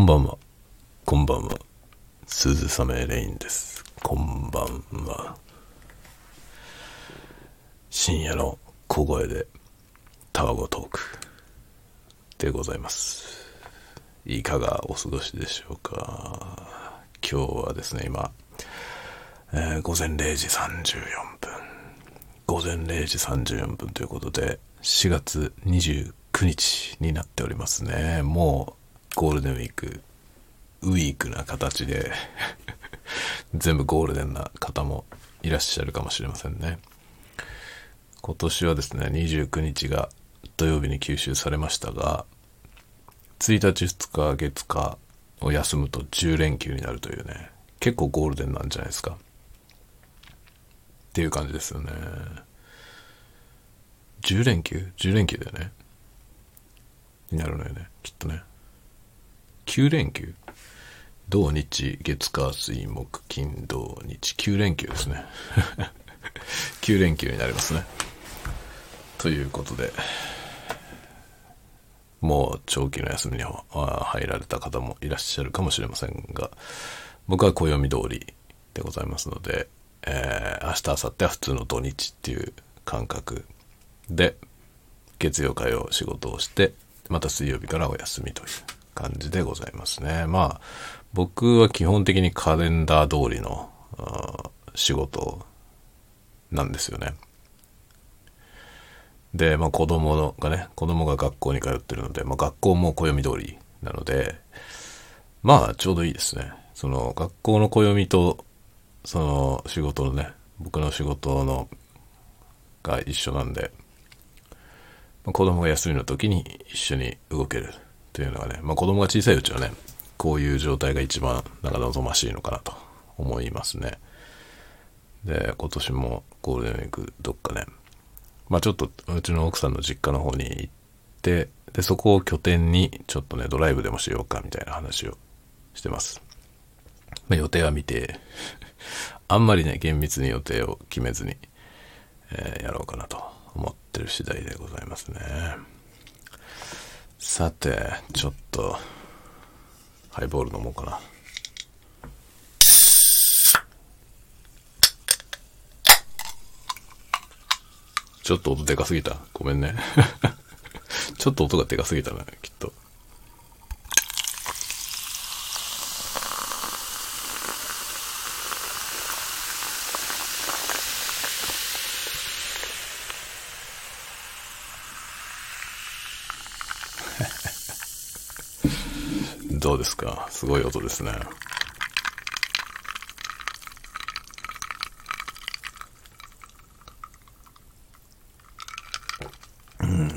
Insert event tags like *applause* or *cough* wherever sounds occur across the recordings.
こんばんは。こんばんは。鈴雨レインです。こんばんは。深夜の小声でタワゴトークでございます。いかがお過ごしでしょうか。今日はですね、今、えー午前0時34分。午前0時34分ということで、4月29日になっておりますね。もうゴールデンウィーク、ウィークな形で、*laughs* 全部ゴールデンな方もいらっしゃるかもしれませんね。今年はですね、29日が土曜日に吸収されましたが、1日2日月火を休むと10連休になるというね、結構ゴールデンなんじゃないですか。っていう感じですよね。10連休 ?10 連休だよね。になるのよね。きっとね。9連休土日月火水木金土日9連休ですね。*laughs* 9連休になりますね。ということで、もう長期の休みには入られた方もいらっしゃるかもしれませんが、僕は暦通りでございますので、えー明日、明後日は普通の土日っていう感覚で、月曜、火曜仕事をして、また水曜日からお休みという感じでございますね。まあ、僕は基本的にカレンダー通りの仕事なんですよね。で、まあ子供がね、子供が学校に通ってるので、まあ学校も暦通りなので、まあちょうどいいですね。その学校の暦と、その仕事のね、僕の仕事のが一緒なんで、まあ子供が休みの時に一緒に動けるというのがね、まあ子供が小さいうちはね、こういう状態が一番なんか望ましいのかなと思いますね。で、今年もゴールデンウィークどっかね、まあちょっとうちの奥さんの実家の方に行って、で、そこを拠点にちょっとね、ドライブでもしようかみたいな話をしてます。まあ予定は見て、*laughs* あんまりね、厳密に予定を決めずに、えーやろうかなと思ってる次第でございますね。さて、ちょっと、ハイボール飲もうかな。ちょっと音でかすぎた。ごめんね。*laughs* ちょっと音がでかすぎたな、きっと。ですか？すごい音ですね。うん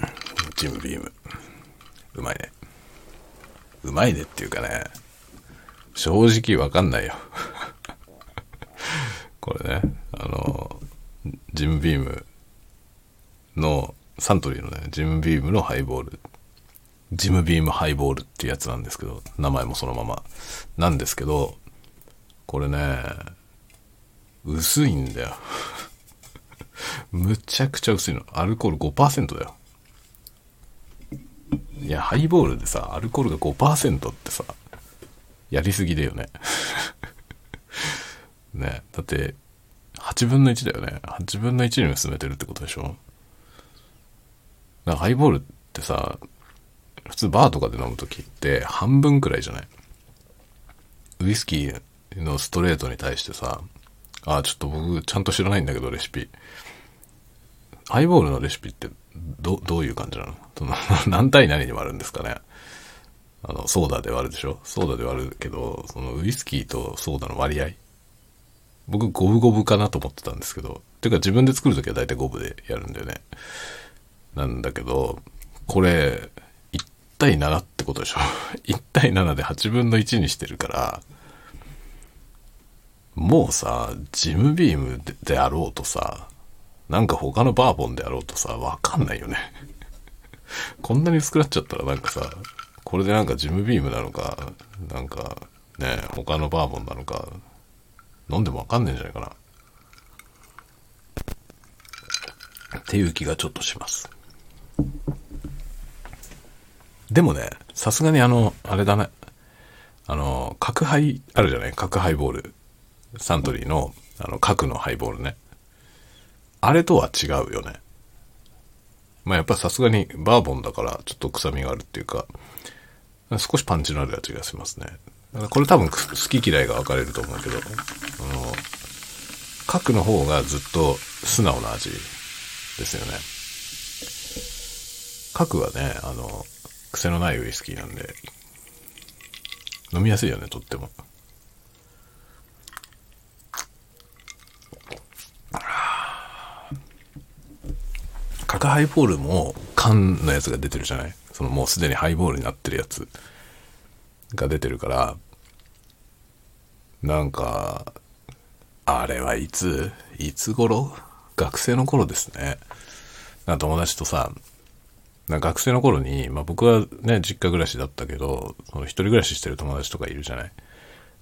ジムビーム。うまいね。うまいねっていうかね、正直わかんないよ。*laughs* これね、あの、ジムビームの、サントリーのね、ジムビームのハイボール。ジムビームハイボールっていうやつなんですけど、名前もそのままなんですけど、これね、薄いんだよ。*laughs* むちゃくちゃ薄いの。アルコール5%だよ。いや、ハイボールでさ、アルコールが5%ってさ、やりすぎだよね。*laughs* ね、だって、8分の1だよね。8分の1に薄めてるってことでしょだかハイボールってさ、普通バーとかで飲むときって半分くらいじゃない？ウイスキーのストレートに対してさ、あ、ちょっと僕ちゃんと知らないんだけど、レシピ。ハイボールのレシピってどどういう感じなの？その *laughs* 何対何に割るんですかね？あの、ソーダで割るでしょ？ソーダで割るけど、そのウイスキーとソーダの割合？僕五分五分かなと思ってたんですけど、てか自分で作るときは大体五分でやるんだよね。なんだけど、これ、対7ってことでしょ ?1 対7で8分の1にしてるから、もうさ、ジムビームであろうとさ、なんか他のバーボンであろうとさ、わかんないよね。*laughs* こんなに薄くなっちゃったらなんかさ、これでなんかジムビームなのか、なんかね、他のバーボンなのか、飲んでもわかんねえんじゃないかな。っていう気がちょっとします。でもね、さすがにあの、あれだね。あの、角ハイ、あるじゃない？角ハイボール。サントリーの、あの、角のハイボールね。あれとは違うよね。まあやっぱさすがにバーボンだからちょっと臭みがあるっていうか、少しパンチのある味がしますね。これ多分好き嫌いが分かれると思うけど、あの、角の方がずっと素直な味ですよね。角はね、あの、癖のないウイスキーなんで、飲みやすいよね、とっても。角ハイボールも缶のやつが出てるじゃない？そのもうすでにハイボールになってるやつ。が出てるから。なんかあれはいつ？いつ頃？学生の頃ですね。友達とさ学生の頃に、まあ、僕はね実家暮らしだったけどその一人暮らししてる友達とかいるじゃない？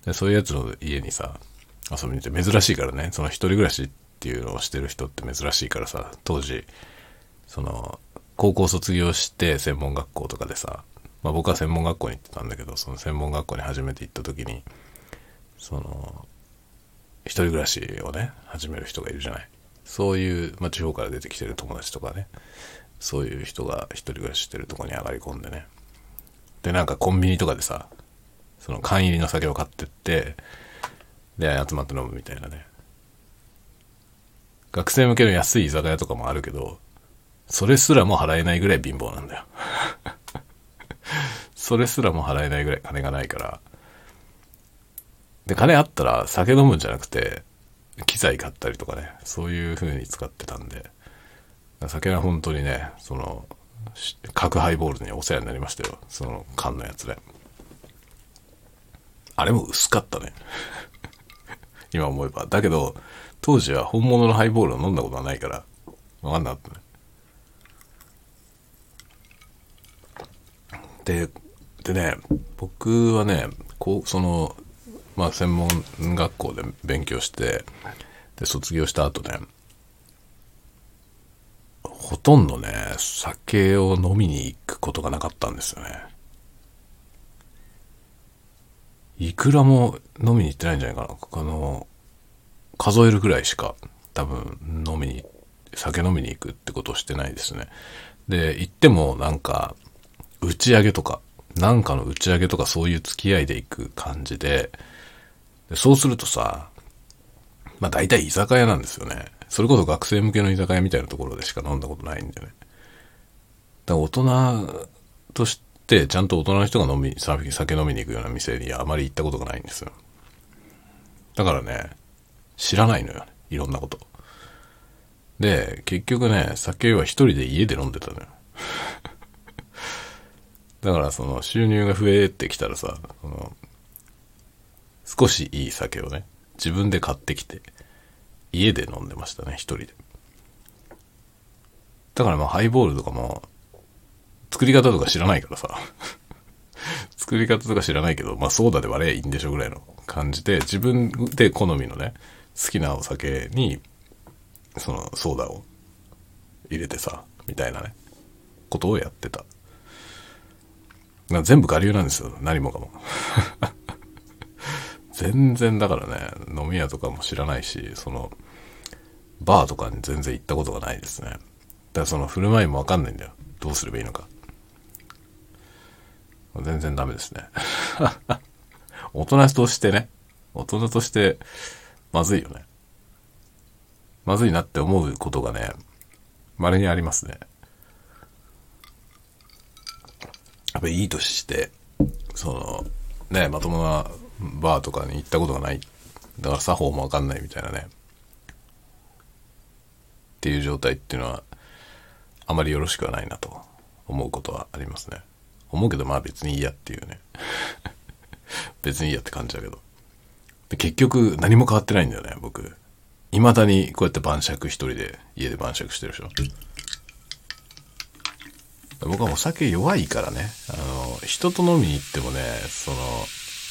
でそういうやつの家にさ遊びに行って珍しいからねその一人暮らしっていうのをしてる人って珍しいからさ当時その高校卒業して専門学校とかでさ、まあ、僕は専門学校に行ってたんだけどその専門学校に初めて行った時にその一人暮らしをね始める人がいるじゃない？そういう、まあ、地方から出てきてる友達とかね。そういう人が一人暮らししてるとこに上がり込んでね。でなんかコンビニとかでさその缶入りの酒を買ってってで集まって飲むみたいなね。学生向けの安い居酒屋とかもあるけどそれすらも払えないぐらい貧乏なんだよ。*laughs* それすらも払えないぐらい金がないから。で、金あったら酒飲むんじゃなくて、機材買ったりとかね、そういう風に使ってたんで、酒は本当にね、その、角ハイボールにお世話になりましたよ。その缶のやつで。あれも薄かったね。*laughs* 今思えば。だけど、当時は本物のハイボールを飲んだことはないから、わかんなかったね。で、でね、僕はね、こう、その、まあ、専門学校で勉強して、で、卒業した後ね、ほとんどね、酒を飲みに行くことがなかったんですよね。いくらも飲みに行ってないんじゃないかな。あの、数えるぐらいしか多分飲みに、酒飲みに行くってことをしてないですね。で、行ってもなんか、打ち上げとか、なんかの打ち上げとかそういう付き合いで行く感じで、でそうするとさ、まあ大体居酒屋なんですよね。それこそ学生向けの居酒屋みたいなところでしか飲んだことないんだよね。だから大人としてちゃんと大人の人が飲み、酒飲みに行くような店にあまり行ったことがないんですよ。だからね、知らないのよ、いろんなこと。で、結局ね、酒は一人で家で飲んでたのよ。*laughs* だからその収入が増えてきたらさ、その少しいい酒をね、自分で買ってきて、家で飲んでましたね、一人で。だからまあハイボールとかも、作り方とか知らないからさ、*laughs* 作り方とか知らないけど、まあソーダで割れいいんでしょぐらいの感じで、自分で好みのね、好きなお酒に、そのソーダを入れてさ、みたいなね、ことをやってた。全部我流なんですよ。何もかも。*laughs* 全然だからね、飲み屋とかも知らないし、その、バーとかに全然行ったことがないですね。だからその振る舞いもわかんないんだよ。どうすればいいのか。全然ダメですね。*laughs* 大人としてね、大人として、まずいよね。まずいなって思うことがね、稀にありますね。やっぱいい年して、その、ね、まともなバーとかに行ったことがない。だから作法もわかんないみたいなね。っていう状態っていうのは、あまりよろしくはないなと思うことはありますね。思うけどまあ別にいいやっていうね。*laughs* 別にいいやって感じだけど。結局何も変わってないんだよね、僕。未だにこうやって晩酌一人で家で晩酌してるでしょ。僕はお酒弱いからね、あの、人と飲みに行ってもね、その、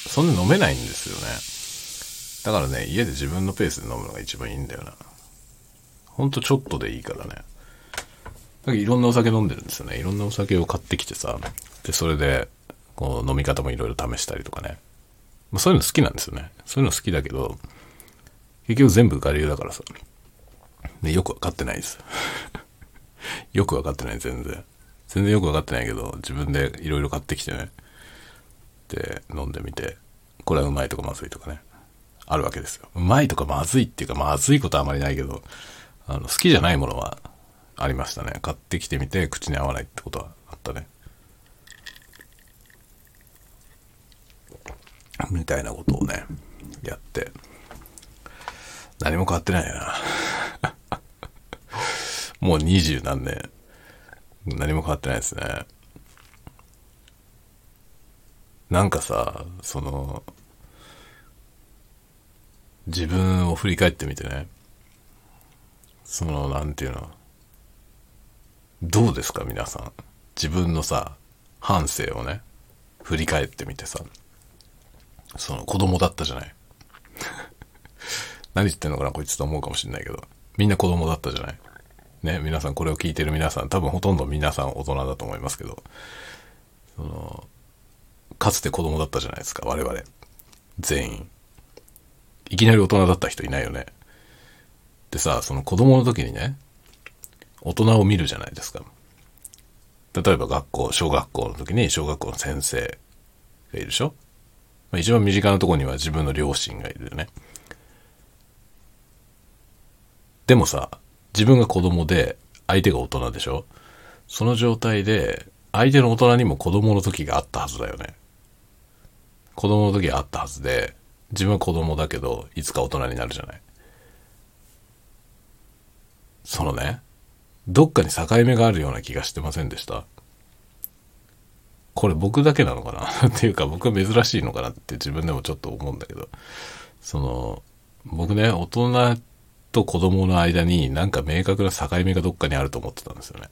そんな飲めないんですよね。だからね、家で自分のペースで飲むのが一番いいんだよな。ほんとちょっとでいいからね。だいろんなお酒飲んでるんですよね。いろんなお酒を買ってきてさ、で、それで、こう、飲み方もいろいろ試したりとかね。まあ、そういうの好きなんですよね。そういうの好きだけど、結局全部我流だからさ。で、よくわかってないです。*laughs* よくわかってない、全然。全然よくわかってないけど、自分でいろいろ買ってきてね。で、飲んでみて、これはうまいとかまずいとかね。あるわけですよ。うまいとかまずいっていうか、まずいことはあまりないけど、あの、好きじゃないものはありましたね。買ってきてみて、口に合わないってことはあったね。みたいなことをね、やって。何も変わってないな。*laughs* もう二十何年。何も変わってないですね。なんかさ、その、自分を振り返ってみてね。その、なんていうの？どうですか？皆さん。自分のさ、半生をね、振り返ってみてさ。その子供だったじゃない？何言ってんのかな？こいつと思うかもしんないけど。みんな子供だったじゃない？ね、皆さんこれを聞いてる皆さん、多分ほとんど皆さん大人だと思いますけど、その、かつて子供だったじゃないですか、我々。全員。いきなり大人だった人いないよね。でさ、その子供の時にね、大人を見るじゃないですか。例えば学校、小学校の時に小学校の先生がいるでしょ？まあ、一番身近なとこには自分の両親がいるよね。でもさ、自分が子供で相手が大人でしょ？その状態で相手の大人にも子供の時があったはずだよね。子供の時があったはずで、自分は子供だけど、いつか大人になるじゃない。そのね、どっかに境目があるような気がしてませんでした？これ僕だけなのかな？*laughs* っていうか僕は珍しいのかなって自分でもちょっと思うんだけど、その、僕ね、大人と子供の間になんか明確な境目がどっかにあると思ってたんですよね。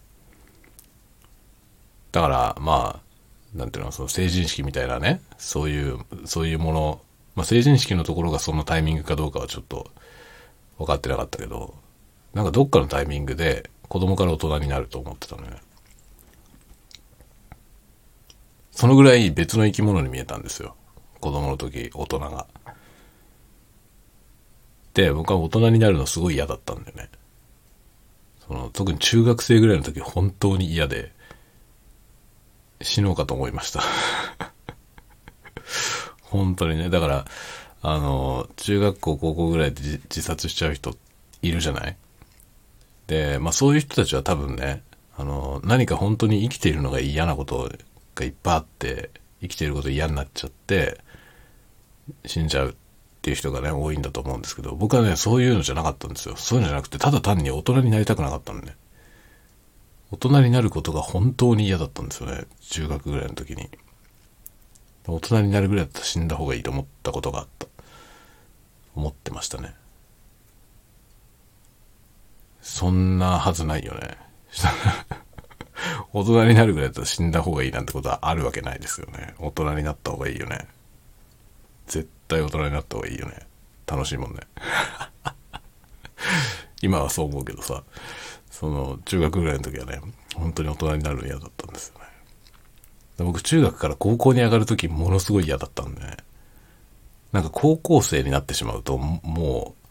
だから、まあ、なんていうの、その成人式みたいなね、そういう、そういうもの、まあ成人式のところがそのタイミングかどうかはちょっと分かってなかったけど、なんかどっかのタイミングで子供から大人になると思ってたのね。そのぐらい別の生き物に見えたんですよ。子供の時、大人が。で、僕は大人になるのすごい嫌だったんだよね。その、特に中学生ぐらいの時本当に嫌で、死のうかと思いました *laughs* 本当にね。だから、あの、中学校、高校ぐらいで自殺しちゃう人いるじゃない、まあそういう人たちは多分ね、あの、何か本当に生きているのが嫌なことがいっぱいあって、生きていること嫌になっちゃって、死んじゃうっていう人がね、多いんだと思うんですけど、僕はね、そういうのじゃなかったんですよ。そういうのじゃなくて、ただ単に大人になりたくなかったのね。大人になることが本当に嫌だったんですよね。中学ぐらいの時に。大人になるぐらいだったら死んだ方がいいと思ったことがあった。思ってましたね。そんなはずないよね。*laughs* 大人になるぐらいだったら死んだ方がいいなんてことはあるわけないですよね。大人になった方がいいよね。絶対大人になった方がいいよね。楽しいもんね。*laughs* 今はそう思うけどさ、その中学ぐらいの時はね、本当に大人になるの嫌だったんですよね。僕中学から高校に上がる時ものすごい嫌だったんでね。なんか高校生になってしまうともう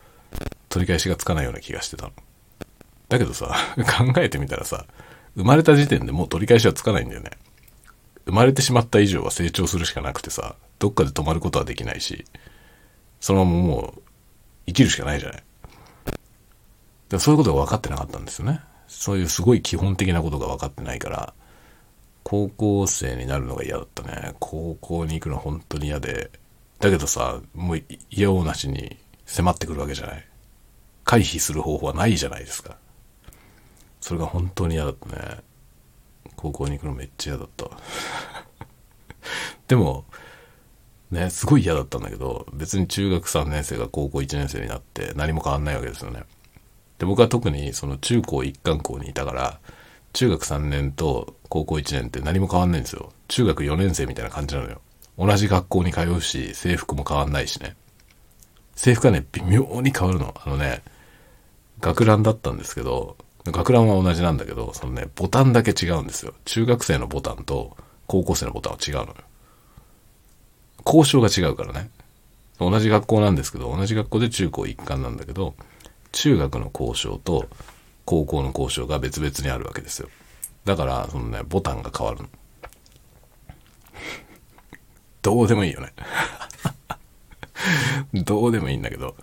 取り返しがつかないような気がしてたの。だけどさ、*laughs* 考えてみたらさ、生まれた時点でもう取り返しはつかないんだよね。生まれてしまった以上は成長するしかなくてさ、どっかで止まることはできないし、そのままもう生きるしかないじゃない。でそういうことが分かってなかったんですよね。そういうすごい基本的なことが分かってないから、高校生になるのが嫌だったね。高校に行くの本当に嫌で。だけどさ、もう嫌おなしに迫ってくるわけじゃない。回避する方法はないじゃないですか。それが本当に嫌だったね。高校に行くのめっちゃ嫌だった。*laughs* でも、ね、すごい嫌だったんだけど、別に中学3年生が高校1年生になって何も変わんないわけですよね。で、僕は特にその中高一貫校にいたから、中学3年と高校1年って何も変わんないんですよ。中学4年生みたいな感じなのよ。同じ学校に通うし、制服も変わんないしね。制服はね、微妙に変わるの。あのね、学ランだったんですけど、学ランは同じなんだけど、そのね、ボタンだけ違うんですよ。中学生のボタンと高校生のボタンは違うのよ。交渉が違うからね。同じ学校なんですけど、同じ学校で中高一貫なんだけど、中学の交渉と高校の交渉が別々にあるわけですよ。だから、そのね、ボタンが変わるの。どうでもいいよね。*laughs* どうでもいいんだけど、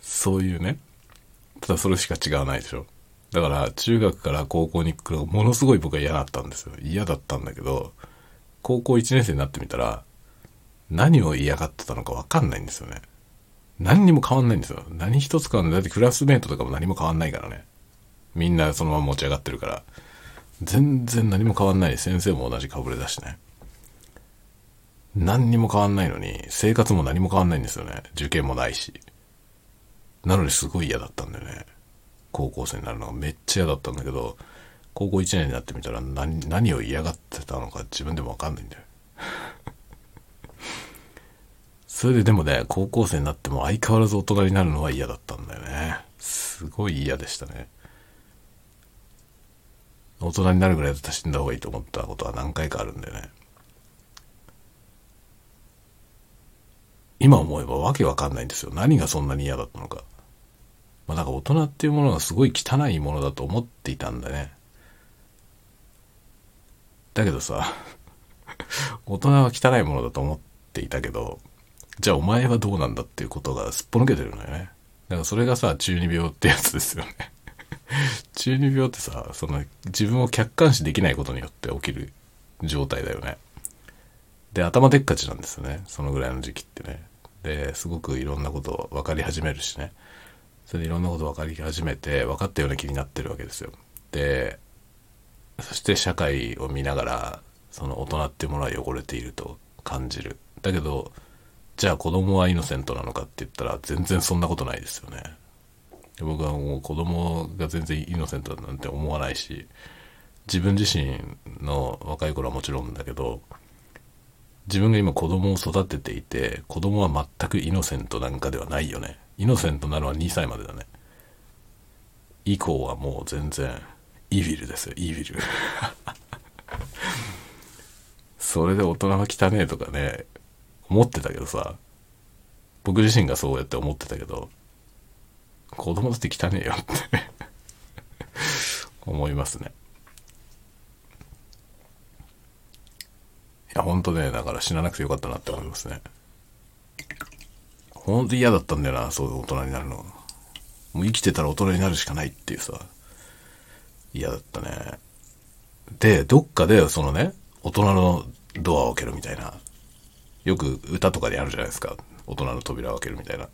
そういうね、ただそれしか違わないでしょ。だから中学から高校に行くのがものすごい僕は嫌だったんですよ。嫌だったんだけど、高校1年生になってみたら、何を嫌がってたのかわかんないんですよね。何にも変わんないんですよ。何一つ変わんない。だってクラスメートとかも何も変わんないからね。みんなそのまま持ち上がってるから。全然何も変わんない。先生も同じかぶれだしね。何にも変わんないのに、生活も何も変わんないんですよね。受験もないし。なのにすごい嫌だったんだよね。高校生になるのがめっちゃ嫌だったんだけど、高校1年になってみたら何何を嫌がってたのか自分でもわかんないんだよ。*laughs* それででもね、高校生になっても相変わらず大人になるのは嫌だったんだよね。すごい嫌でしたね。大人になるぐらいだったら死んだ方がいいと思ったことは何回かあるんだよね。今思えばわけわかんないんですよ。何がそんなに嫌だったのか。まあなんか大人っていうものがすごい汚いものだと思っていたんだね。だけどさ、*laughs* 大人は汚いものだと思っていたけど、じゃあお前はどうなんだっていうことがすっぽ抜けてるのよね。だからそれがさ、中二病ってやつですよね。*laughs* 中二病ってさ、その自分を客観視できないことによって起きる状態だよね。で、頭でっかちなんですよね。そのぐらいの時期ってね。で、すごくいろんなこと分かり始めるしね。それでいろんなこと分かり始めて、分かったような気になってるわけですよ。で、そして社会を見ながら、その大人っていうものは汚れていると感じる。だけど、じゃあ子供はイノセントなのかって言ったら全然そんなことないですよね。僕はもう子供が全然イノセントなんて思わないし、自分自身の若い頃はもちろんだけど、自分が今子供を育てていて、子供は全くイノセントなんかではないよね。イノセントなのは2歳までだね。以降はもう全然、イービルですよ、イービル。*laughs* それで大人は汚ねえとかね、思ってたけどさ、僕自身がそうやって思ってたけど、子供だって汚ねえよって *laughs* 思いますね。いや、ほんとね、だから死ななくてよかったなって思いますね。ほんと嫌だったんだよな、そういう大人になるの。もう生きてたら大人になるしかないっていうさ、嫌だったね。で、どっかでそのね、大人のドアを開けるみたいな、よく歌とかでやるじゃないですか。大人の扉を開けるみたいな。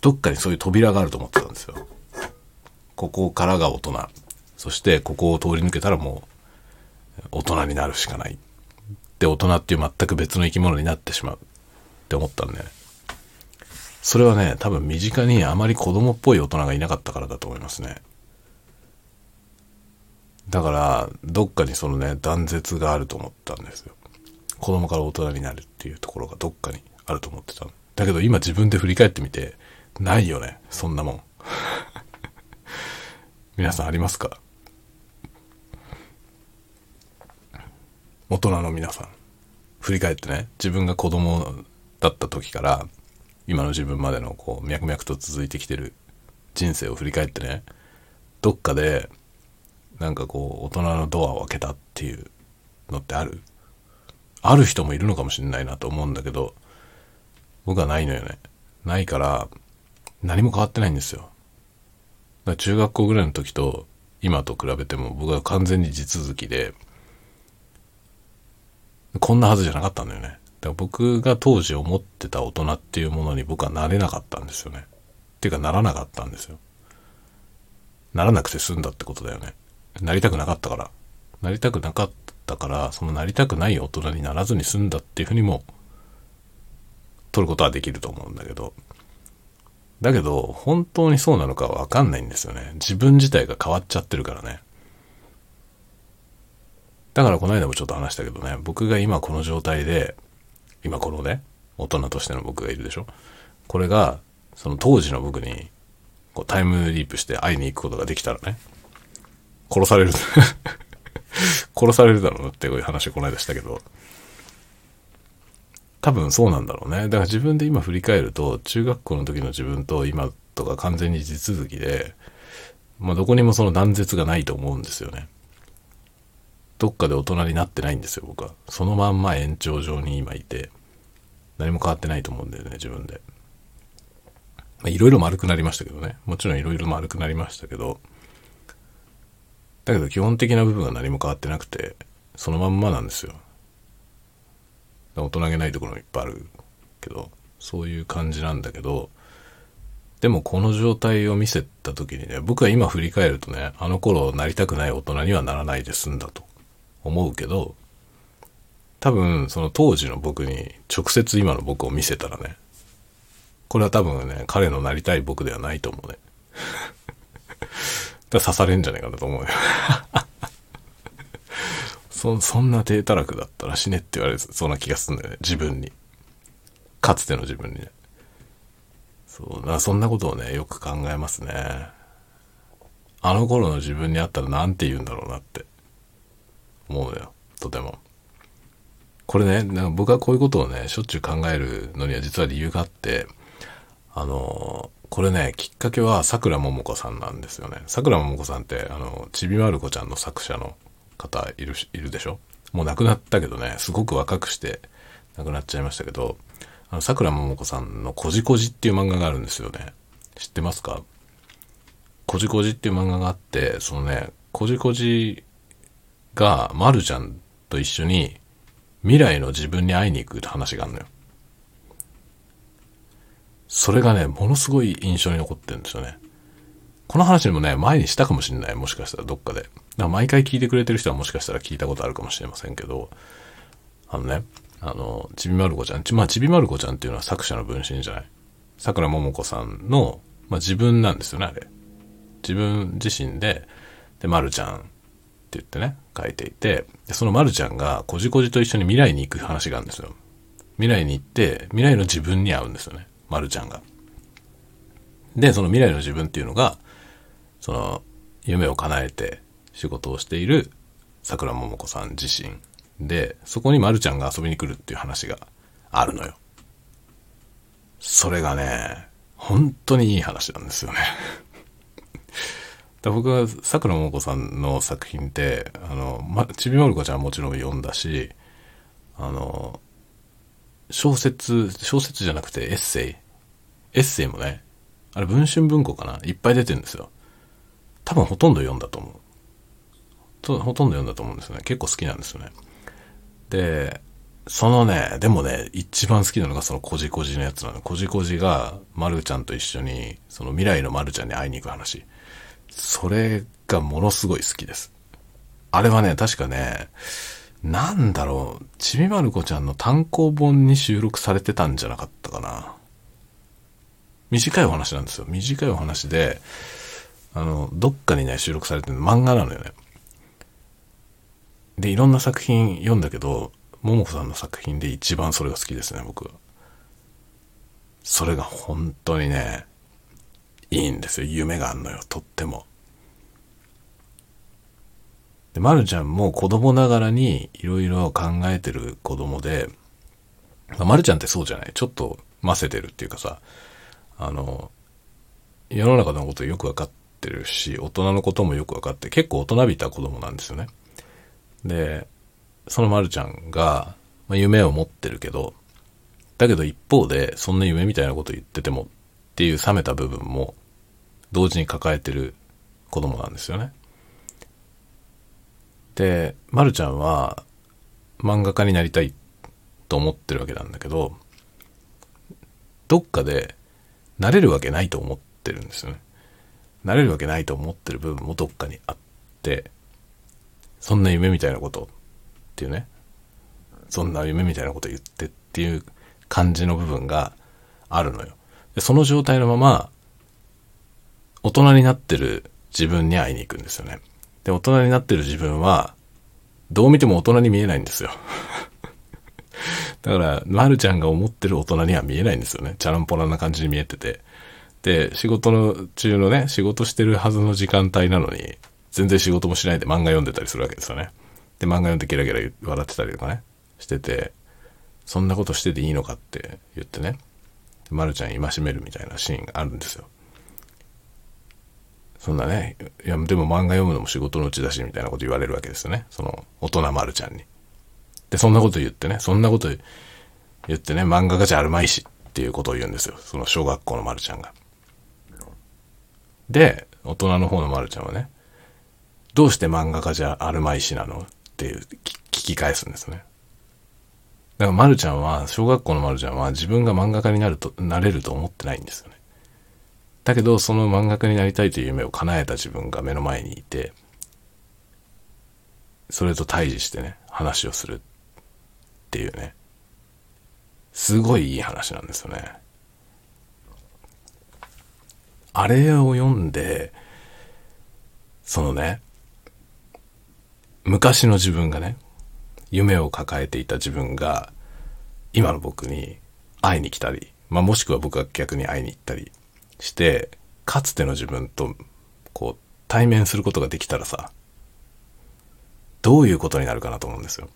どっかにそういう扉があると思ってたんですよ。ここからが大人。そしてここを通り抜けたらもう大人になるしかない。で、大人っていう全く別の生き物になってしまうって思ったんで、ね、それはね、多分身近にあまり子供っぽい大人がいなかったからだと思いますね。だから、どっかにそのね、断絶があると思ったんですよ。子供から大人になるっていうところがどっかにあると思ってた。だけど今自分で振り返ってみて、ないよね。そんなもん。*laughs* 皆さんありますか？大人の皆さん。振り返ってね、自分が子供だった時から、今の自分までのこう、脈々と続いてきてる人生を振り返ってね、どっかで、なんかこう、大人のドアを開けたっていうのってある？ある人もいるのかもしれないなと思うんだけど、僕はないのよね。ないから、何も変わってないんですよ。だから中学校ぐらいの時と今と比べても僕は完全に地続きで、こんなはずじゃなかったんだよね。だ僕が当時思ってた大人っていうものに僕はなれなかったんですよね。っていうかならなかったんですよ。ならなくて済んだってことだよね。なりたくなかったから。なりたくなかったから、そのなりたくない大人にならずに済んだっていうふうにも取ることはできると思うんだけど。だけど、本当にそうなのかわかんないんですよね。自分自体が変わっちゃってるからね。だからこの間もちょっと話したけどね、僕が今この状態で、今このね、大人としての僕がいるでしょ？これが、その当時の僕に、こうタイムリープして会いに行くことができたらね、殺される *laughs* 殺されるだろうなっていう話をこの間したけど、多分そうなんだろうね。だから自分で今振り返ると、中学校の時の自分と今とか完全に地続きで、まあどこにもその断絶がないと思うんですよね。どっかで大人になってないんですよ、僕は。そのまんま延長上に今いて、何も変わってないと思うんだよね、自分で。まあいろいろ丸くなりましたけどね。もちろんいろいろ丸くなりましたけど、だけど基本的な部分は何も変わってなくて、そのまんまなんですよ。大人げないところもいっぱいあるけど、そういう感じなんだけど、でもこの状態を見せた時にね、僕は今振り返るとね、あの頃なりたくない大人にはならないで済んだと思うけど、多分その当時の僕に直接今の僕を見せたらね、これは多分ね、彼のなりたい僕ではないと思うね。*laughs* だ刺されんじゃないかなと思うよ *laughs* そ、そんな低たらくだったら死ねって言われそうな気がするんだよね。自分に。かつての自分にね。そう、だそんなことをね、よく考えますね。あの頃の自分に会ったら何て言うんだろうなって思うのよ。とても。これね、なんか僕はこういうことをね、しょっちゅう考えるのには実は理由があって、あの、これね、きっかけは桜桃子さんなんですよね。桜桃子さんって、あの、ちびまる子ちゃんの作者の方いるいるでしょ？もう亡くなったけどね、すごく若くして亡くなっちゃいましたけど、あの、桜桃子さんのこじこじっていう漫画があるんですよね。知ってますか？こじこじっていう漫画があって、そのね、こじこじが、まるちゃんと一緒に未来の自分に会いに行くって話があるのよ。それがね、ものすごい印象に残ってるんですよね。この話でもね、前にしたかもしれない。もしかしたらどっかで。だから毎回聞いてくれてる人はもしかしたら聞いたことあるかもしれませんけど、あのね、あの、ちびまる子ちゃん、ち、まあ、ちびまる子ちゃんっていうのは作者の分身じゃない？桜ももこさんの、まあ、自分なんですよね、あれ。自分自身で、で、まるちゃんって言ってね、書いていて、そのまるちゃんがこじこじと一緒に未来に行く話があるんですよ。未来に行って、未来の自分に会うんですよね。まるちゃんが。で、その未来の自分っていうのが、その、夢を叶えて仕事をしている桜桃子さん自身で、そこにまるちゃんが遊びに来るっていう話があるのよ。それがね、本当にいい話なんですよね僕は桜桃子さんの作品って、あの、ま、ちびまる子ちゃんはもちろん読んだし、あの、小説、小説じゃなくてエッセイ。エッセイもね、あれ文春文庫かないっぱい出てるんですよ。多分ほとんど読んだと思う。とほとんど読んだと思うんですよね。結構好きなんですよね。で、そのね、でもね、一番好きなのがそのこじこじのやつなの。こじこじが、まるちゃんと一緒に、その未来のまるちゃんに会いに行く話。それがものすごい好きです。あれはね、確かね、なんだろう、ちびまる子ちゃんの単行本に収録されてたんじゃなかったかな。短いお話なんですよ。短いお話で、あの、どっかにね、収録されてる漫画なのよね。で、いろんな作品読んだけど、桃子さんの作品で一番それが好きですね、僕は。それが本当にね、いいんですよ。夢があんのよ、とっても。で、まるちゃんも子供ながらにいろいろ考えてる子供で、まあ、まるちゃんってそうじゃない？ちょっとませてるっていうかさ、あの、世の中のことよくわかってるし、大人のこともよくわかって、結構大人びた子供なんですよね。で、そのまるちゃんが、まあ、夢を持ってるけど、だけど一方で、そんな夢みたいなこと言っててもっていう冷めた部分も同時に抱えてる子供なんですよね。で、まるちゃんは漫画家になりたいと思ってるわけなんだけど、どっかでなれるわけないと思ってるんですよね。なれるわけないと思ってる部分もどっかにあって、そんな夢みたいなことっていうね、そんな夢みたいなこと言ってっていう感じの部分があるのよ。でその状態のまま、大人になってる自分に会いに行くんですよね。で、大人になってる自分は、どう見ても大人に見えないんですよ。*laughs* だから、まるちゃんが思ってる大人には見えないんですよね。チャランポラな感じに見えてて。で、仕事の中のね、仕事してるはずの時間帯なのに、全然仕事もしないで漫画読んでたりするわけですよね。で、漫画読んでゲラゲラ笑ってたりとかね、してて、そんなことしてていいのかって言ってね、まるちゃん戒めるみたいなシーンがあるんですよ。そんなね、いや、でも漫画読むのも仕事のうちだし、みたいなこと言われるわけですよね。その、大人まるちゃんに。で、そんなこと言ってね、そんなこと言ってね、漫画家じゃあるまいしっていうことを言うんですよ。その小学校のまるちゃんが。で、大人の方のまるちゃんはね、どうして漫画家じゃあるまいしなの？っていう聞き返すんですね。だからまるちゃんは、小学校のまるちゃんは自分が漫画家になると、なれると思ってないんですよね。だけど、その漫画家になりたいという夢を叶えた自分が目の前にいて、それと対峙してね、話をするっていうね。すごいいい話なんですよね。あれを読んで、そのね、昔の自分がね、夢を抱えていた自分が、今の僕に会いに来たり、まあ、もしくは僕が逆に会いに行ったりして、かつての自分と、こう、対面することができたらさ、どういうことになるかなと思うんですよ。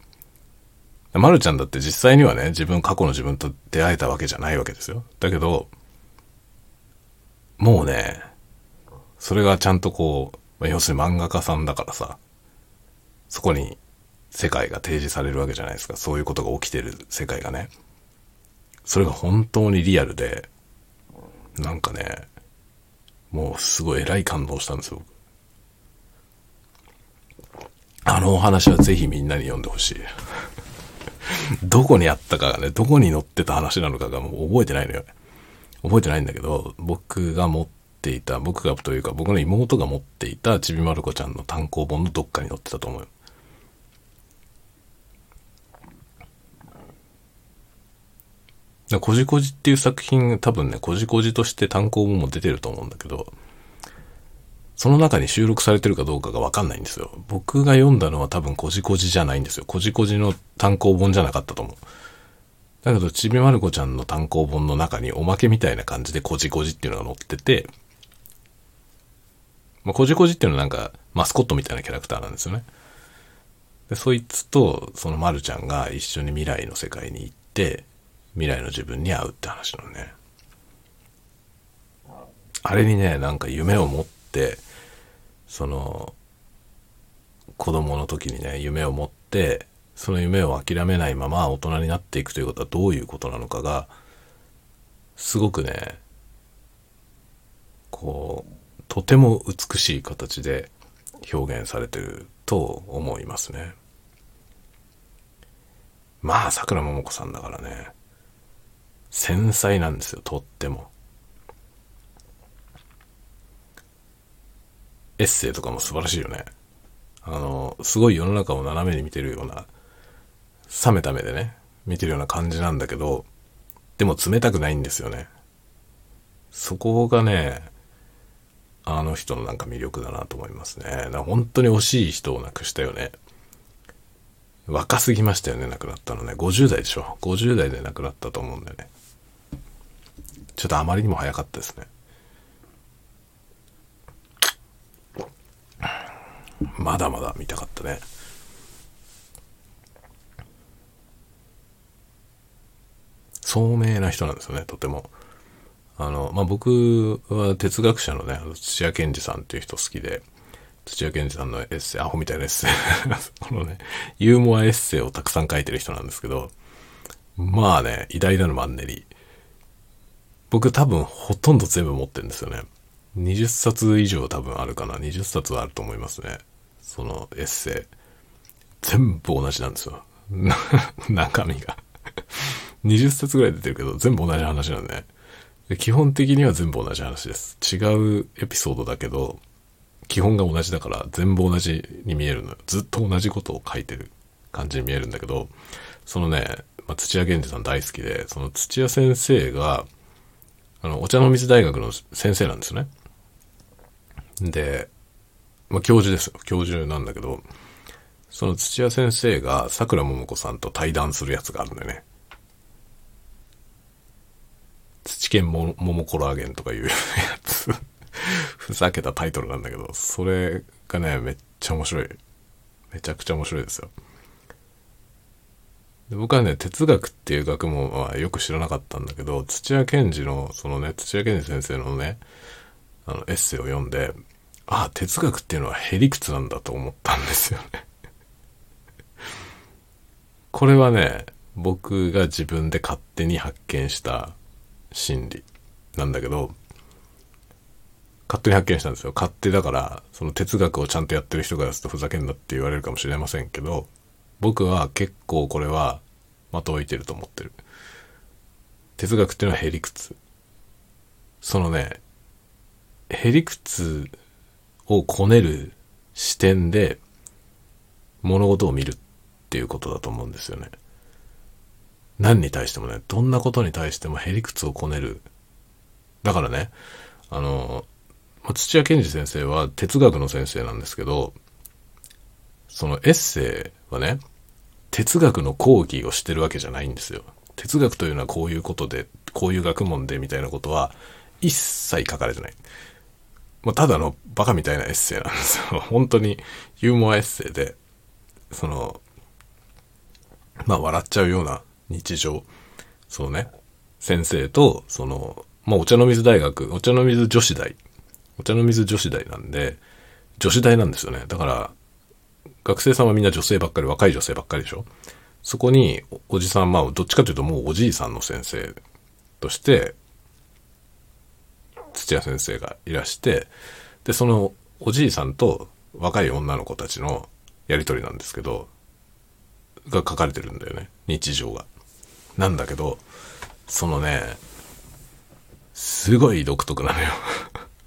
まるちゃんだって実際にはね、自分、過去の自分と出会えたわけじゃないわけですよ。だけど、もうね、それがちゃんとこう、要するに漫画家さんだからさ、そこに世界が提示されるわけじゃないですか。そういうことが起きてる世界がね。それが本当にリアルで、なんかね、もうすごい偉い感動したんですよ。あのお話はぜひみんなに読んでほしい。*laughs* どこにあったかがね、どこに載ってた話なのかがもう覚えてないのよ。覚えてないんだけど、僕が持っていた、僕がというか僕の妹が持っていたちびまる子ちゃんの単行本のどっかに載ってたと思うよ。こじこじっていう作品多分ね、こじこじとして単行本も出てると思うんだけど、その中に収録されてるかどうかがわかんないんですよ。僕が読んだのは多分こじこじじゃないんですよ。こじこじの単行本じゃなかったと思う。だけど、ちびまる子ちゃんの単行本の中におまけみたいな感じでこじこじっていうのが載ってて、まあ、こじこじっていうのはなんかマスコットみたいなキャラクターなんですよね。で、そいつとそのまるちゃんが一緒に未来の世界に行って、未来の自分に会うって話のね。あれにね、なんか夢を持って、その、子供の時にね、夢を持って、その夢を諦めないまま大人になっていくということはどういうことなのかが、すごくね、こう、とても美しい形で表現されてると思いますね。まあ、桜桃子さんだからね。繊細なんですよ、とっても。エッセイとかも素晴らしいよね。あの、すごい世の中を斜めに見てるような、冷めた目でね、見てるような感じなんだけど、でも冷たくないんですよね。そこがね、あの人のなんか魅力だなと思いますね。本当に惜しい人を亡くしたよね。若すぎましたよね、亡くなったのね。50代でしょ。50代で亡くなったと思うんだよね。ちょっとあまりにも早かったですね。まだまだ見たかったね。聡明な人なんですよね、とても。あの、まあ、僕は哲学者のね、土屋健二さんっていう人好きで、土屋健二さんのエッセイ、アホみたいなエッセイ *laughs* このね、ユーモアエッセイをたくさん書いてる人なんですけど、まあね、偉大なるマンネリ。僕多分ほとんど全部持ってるんですよね。20冊以上多分あるかな。20冊はあると思いますね。そのエッセイ。全部同じなんですよ。*laughs* 中身が20冊ぐらい出てるけど、全部同じ話なんで、ね。基本的には全部同じ話です。違うエピソードだけど、基本が同じだから全部同じに見えるのよ。ずっと同じことを書いてる感じに見えるんだけど、そのね、まあ、土屋源氏さん大好きで、その土屋先生が、あの、お茶の水大学の先生なんですね。で、まあ、教授ですよ。教授なんだけど、その土屋先生が桜桃子さんと対談するやつがあるんだよね。土犬も桃コラーゲンとかいうやつふざけたタイトルなんだけど、それがね、めっちゃ面白い。めちゃくちゃ面白いですよ。で僕はね、哲学っていう学問はよく知らなかったんだけど、土屋健治の、そのね、土屋健治先生のね、あの、エッセイを読んで、ああ、哲学っていうのはへりくつなんだと思ったんですよね *laughs* これはね、僕が自分で勝手に発見した心理なんだけど、勝手に発見したんですよ。勝手だから、その哲学をちゃんとやってる人からするとふざけんなって言われるかもしれませんけど、僕は結構これは的を置いてると思ってる。哲学っていうのはへりくつ。そのね、へりくつをこねる視点で物事を見るっていうことだと思うんですよね。何に対してもね、どんなことに対してもへりくつをこねる。だからね、あの、土屋健二先生は哲学の先生なんですけど、そのエッセイはね、哲学の講義をしてるわけじゃないんですよ。哲学というのはこういうことで、こういう学問でみたいなことは一切書かれてない。まあ、ただのバカみたいなエッセイなんですよ。*laughs* 本当にユーモアエッセイで、その、まあ笑っちゃうような日常。そうね。先生と、その、まあお茶の水大学、お茶の水女子大。お茶の水女子大なんで、女子大なんですよね。だから、学生さんはみんな女性ばっかり、若い女性ばっかりでしょ？そこに、おじさん、まあ、どっちかというともうおじいさんの先生として、土屋先生がいらして、で、そのおじいさんと若い女の子たちのやりとりなんですけど、が書かれてるんだよね。日常が。なんだけど、そのね、すごい独特なのよ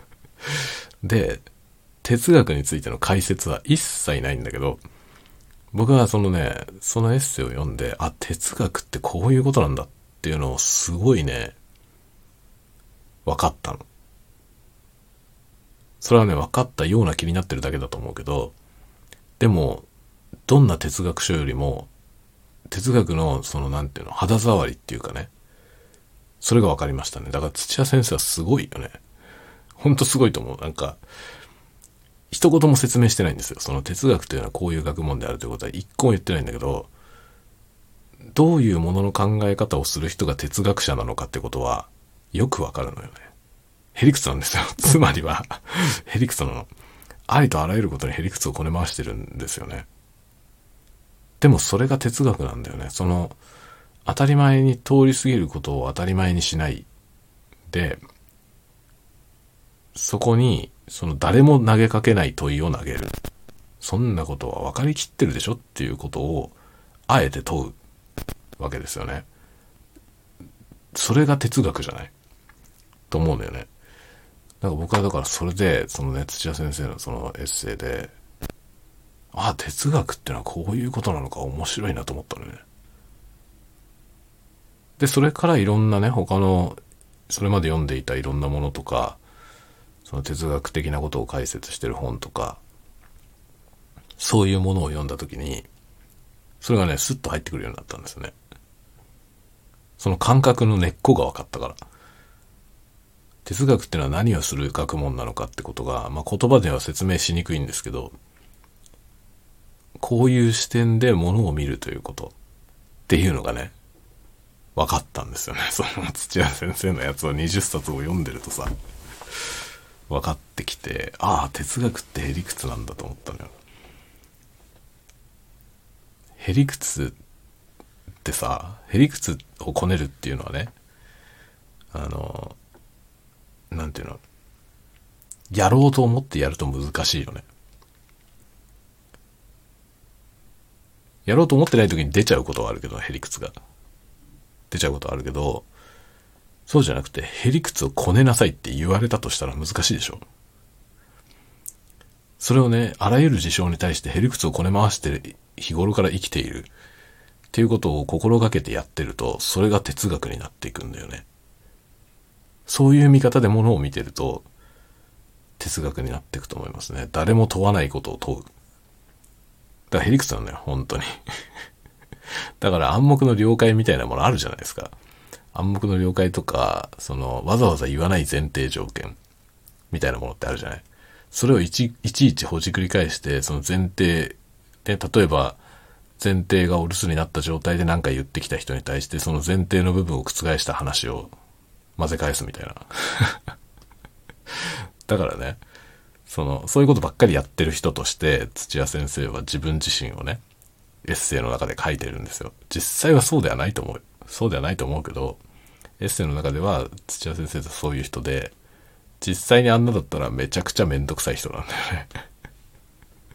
*laughs* で、哲学についての解説は一切ないんだけど、僕はそのね、そのエッセイを読んで、あ、哲学ってこういうことなんだっていうのをすごいね、分かったの。それはね、分かったような気になってるだけだと思うけど、でも、どんな哲学書よりも、哲学のそのなんていうの、肌触りっていうかね、それが分かりましたね。だから土屋先生はすごいよね。ほんとすごいと思う。なんか、一言も説明してないんですよ。その哲学というのはこういう学問であるということは一個も言ってないんだけど、どういうものの考え方をする人が哲学者なのかってことは、よくわかるのよね。へりくつなんですよ。*laughs* つまりはへりくつなの。ありとあらゆることにへりくつをこね回してるんですよね。でもそれが哲学なんだよね。その、当たり前に通り過ぎることを当たり前にしない。で、そこに、その誰も投げかけない問いを投げる。そんなことは分かりきってるでしょっていうことを、あえて問うわけですよね。それが哲学じゃない？と思うんだよね。なんか僕はだからそれで、そのね、土屋先生のそのエッセイで、ああ、哲学ってのはこういうことなのか面白いなと思ったのね。で、それからいろんなね、他の、それまで読んでいたいろんなものとか、その哲学的なことを解説してる本とか、そういうものを読んだ時に、それがね、スッと入ってくるようになったんですよね。その感覚の根っこが分かったから。哲学っていうのは何をする学問なのかってことが、まあ、言葉では説明しにくいんですけど、こういう視点で物を見るということっていうのがね、分かったんですよね。*laughs* その土屋先生のやつを20冊を読んでるとさ、分かってきて、ああ、哲学ってへりくつなんだと思ったのよ。へりくつってさ、へりくつをこねるっていうのはね、あの、なんていうの、やろうと思ってやると難しいよね。やろうと思ってない時に出ちゃうことはあるけど、へりくつが。出ちゃうことはあるけど、そうじゃなくて、へりくつをこねなさいって言われたとしたら難しいでしょ。それをね、あらゆる事象に対してへりくつをこね回して日頃から生きているっていうことを心がけてやってると、それが哲学になっていくんだよね。そういう見方でものを見てると、哲学になっていくと思いますね。誰も問わないことを問う。だからへりくつなんだよ、本当に。*laughs* だから暗黙の了解みたいなものあるじゃないですか。暗黙の了解とか、その、わざわざ言わない前提条件みたいなものってあるじゃない？それをいちいちいちほじくり返して、その前提で、例えば、前提がお留守になった状態で何か言ってきた人に対してその前提の部分を覆した話を混ぜ返すみたいな。*laughs* だからね、その、そういうことばっかりやってる人として土屋先生は自分自身をね、エッセイの中で書いてるんですよ。実際はそうではないと思う。そうではないと思うけど、エッセイの中では土屋先生とそういう人で、実際にあんなだったらめちゃくちゃめんどくさい人なんだよね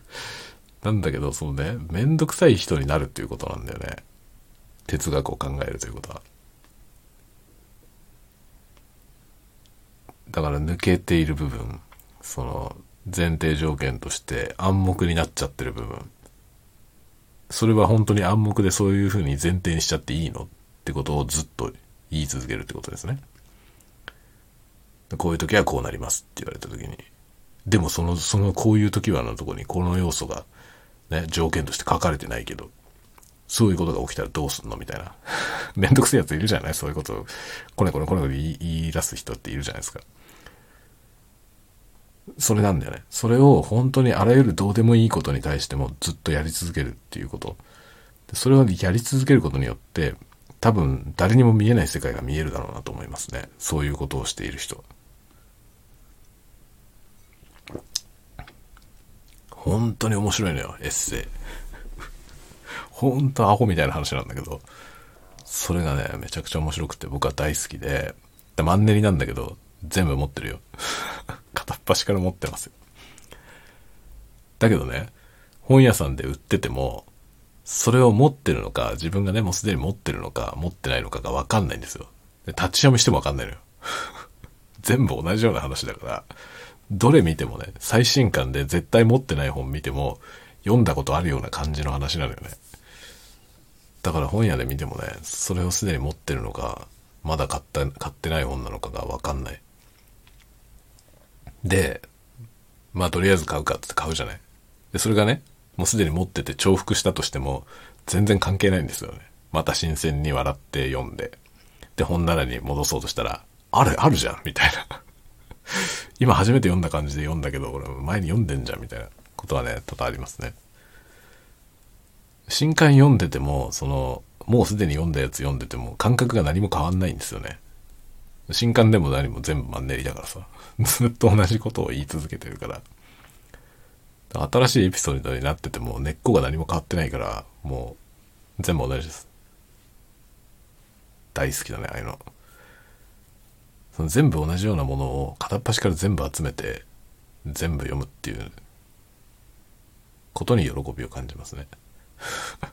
*laughs* なんだけど、そのね、めんどくさい人になるっていうことなんだよね。哲学を考えるということは。だから抜けている部分、その前提条件として暗黙になっちゃってる部分。それは本当に暗黙でそういうふうに前提にしちゃっていいのってことをずっと言い続けるってことですね。こういう時はこうなりますって言われた時に。でもその、そのこういう時はのとこにこの要素がね、条件として書かれてないけど、そういうことが起きたらどうすんのみたいな。*laughs* めんどくせえやついるじゃない？そういうことを、こねこねこねこね言い出す人っているじゃないですか。それなんだよね。それを本当にあらゆるどうでもいいことに対してもずっとやり続けるっていうこと。それをやり続けることによって、多分誰にも見えない世界が見えるだろうなと思いますね。そういうことをしている人。本当に面白いのよ、エッセイ。本当アホみたいな話なんだけど、それがね、めちゃくちゃ面白くて僕は大好きで、でマンネリなんだけど、全部持ってるよ。*laughs* 片っ端から持ってますよ。だけどね、本屋さんで売ってても、それを持ってるのか、自分がね、もうすでに持ってるのか、持ってないのかがわかんないんですよ。で、立ち読みしてもわかんないのよ。*laughs* 全部同じような話だから、どれ見てもね、最新刊で絶対持ってない本見ても、読んだことあるような感じの話なのよね。だから本屋で見てもね、それをすでに持ってるのか、まだ買った、買ってない本なのかがわかんない。で、まあとりあえず買うかって買うじゃない。で、それがね、もうすでに持ってて重複したとしても、全然関係ないんですよね。また新鮮に笑って読んで。で、本棚に戻そうとしたら、ある、あるじゃんみたいな。*laughs* 今初めて読んだ感じで読んだけど、俺前に読んでんじゃんみたいなことはね、多々ありますね。新刊読んでても、その、もうすでに読んだやつ読んでても、感覚が何も変わんないんですよね。新刊でも何も全部マンネリだからさ。*laughs* ずっと同じことを言い続けてるから。新しいエピソードになってても根っこが何も変わってないから、もう全部同じです。大好きだね、ああいうの。その全部同じようなものを片っ端から全部集めて全部読むっていうことに喜びを感じますね。*laughs*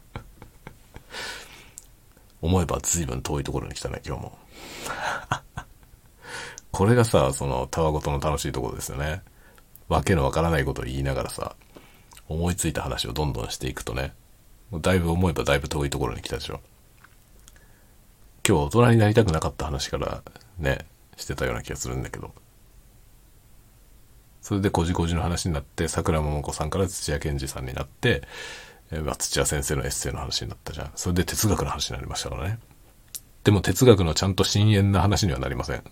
思えば随分遠いところに来たね、今日も。*laughs* これがさ、その、たわごとの楽しいところですよね。わけのわからないことを言いながらさ、思いついた話をどんどんしていくとね、だいぶ思えばだいぶ遠いところに来たでしょ。今日大人になりたくなかった話からね、してたような気がするんだけど。それでこじこじの話になって、桜桃子さんから土屋健二さんになって、えまあ、土屋先生のエッセイの話になったじゃん。それで哲学の話になりましたからね。でも哲学のちゃんと深淵な話にはなりません。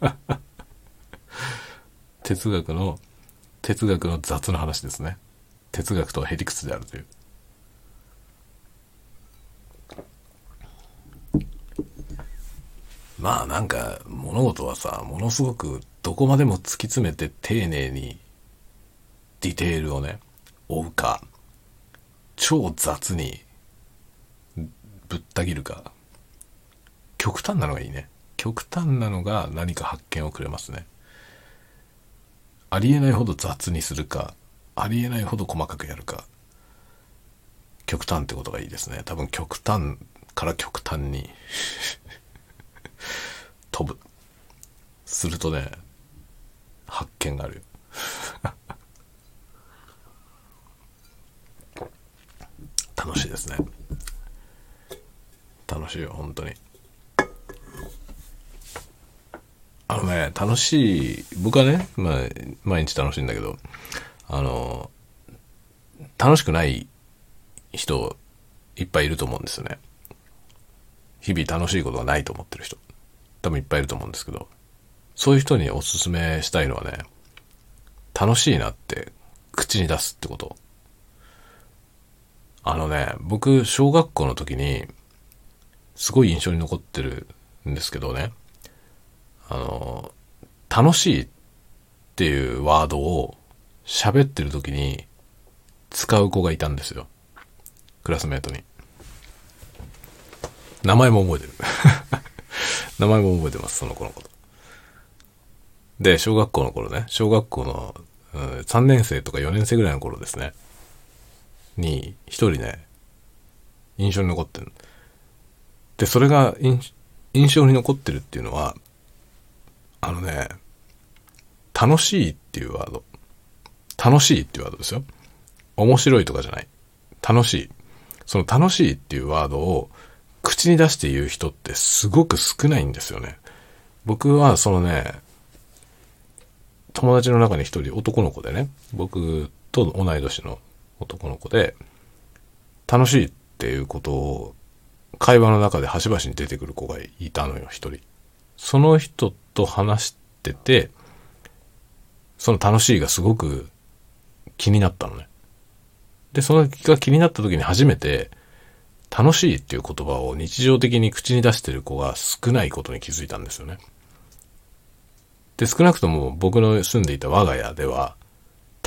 *laughs* 哲学の、哲学の雑な話ですね。哲学とはへりくつであるという。まあなんか物事はさ、ものすごくどこまでも突き詰めて丁寧にディテールをね、追うか、超雑にぶった切るか、極端なのがいいね。極端なのが何か発見をくれますね。ありえないほど雑にするか、ありえないほど細かくやるか、極端ってことがいいですね。多分極端から極端に *laughs* 飛ぶ。するとね、発見があるよ。*laughs* 楽しいですね。楽しいよ、本当に。あのね、楽しい、僕はね、まあ、毎日楽しいんだけど、あの、楽しくない人いっぱいいると思うんですよね。日々楽しいことがないと思ってる人。多分いっぱいいると思うんですけど、そういう人におすすめしたいのはね、楽しいなって口に出すってこと。あのね、僕、小学校の時に、すごい印象に残ってるんですけどね、あの、楽しいっていうワードを喋ってる時に使う子がいたんですよ。クラスメートに。名前も覚えてる。*laughs* 名前も覚えてます、その子のこと。で、小学校の頃ね、小学校の、うん、3年生とか4年生ぐらいの頃ですね、に、一人ね、印象に残ってる。で、それが印象に残ってるっていうのは、あのね、楽しいっていうワード。楽しいっていうワードですよ。面白いとかじゃない。楽しい。その楽しいっていうワードを口に出して言う人ってすごく少ないんですよね。僕はそのね、友達の中に一人男の子でね、僕と同い年の男の子で、楽しいっていうことを会話の中で端々に出てくる子がいたのよ、一人。その人と話してて、その楽しいがすごく気になったのね。で、そのが気になった時に初めて、楽しいっていう言葉を日常的に口に出してる子が少ないことに気づいたんですよね。で、少なくとも僕の住んでいた我が家では、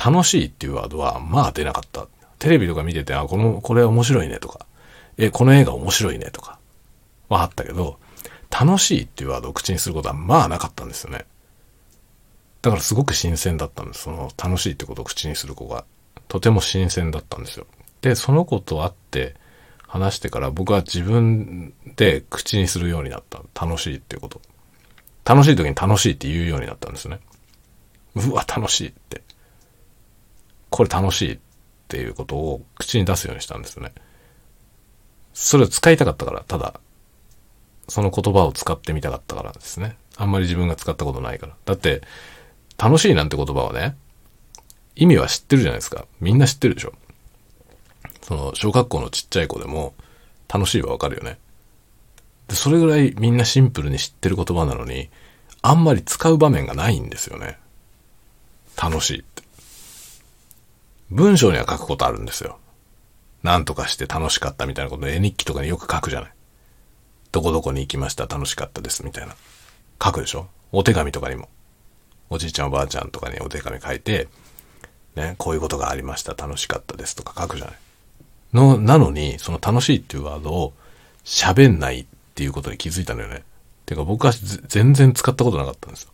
楽しいっていうワードはまあ出なかった。テレビとか見てて、あ、この、これ面白いねとか、え、この映画面白いねとか、はあったけど、楽しいっていうワードを口にすることはまあなかったんですよね。だからすごく新鮮だったんです。その楽しいってことを口にする子が。とても新鮮だったんですよ。で、その子と会って話してから僕は自分で口にするようになった。楽しいっていうこと。楽しい時に楽しいって言うようになったんですね。うわ、楽しいって。これ楽しいっていうことを口に出すようにしたんですよね。それを使いたかったから、ただ、その言葉を使ってみたかったからですね。あんまり自分が使ったことないから。だって、楽しいなんて言葉はね、意味は知ってるじゃないですか。みんな知ってるでしょ。その、小学校のちっちゃい子でも、楽しいはわかるよね。で、それぐらいみんなシンプルに知ってる言葉なのに、あんまり使う場面がないんですよね。楽しいって。文章には書くことあるんですよ。なんとかして楽しかったみたいなこと絵日記とかによく書くじゃない。どこどこに行きました楽しかったですみたいな。書くでしょ？お手紙とかにも。おじいちゃんおばあちゃんとかにお手紙書いて、ね、こういうことがありました、楽しかったですとか書くじゃない。の、なのに、その楽しいっていうワードを喋んないっていうことに気づいたのよね。ていうか僕は全然使ったことなかったんですよ。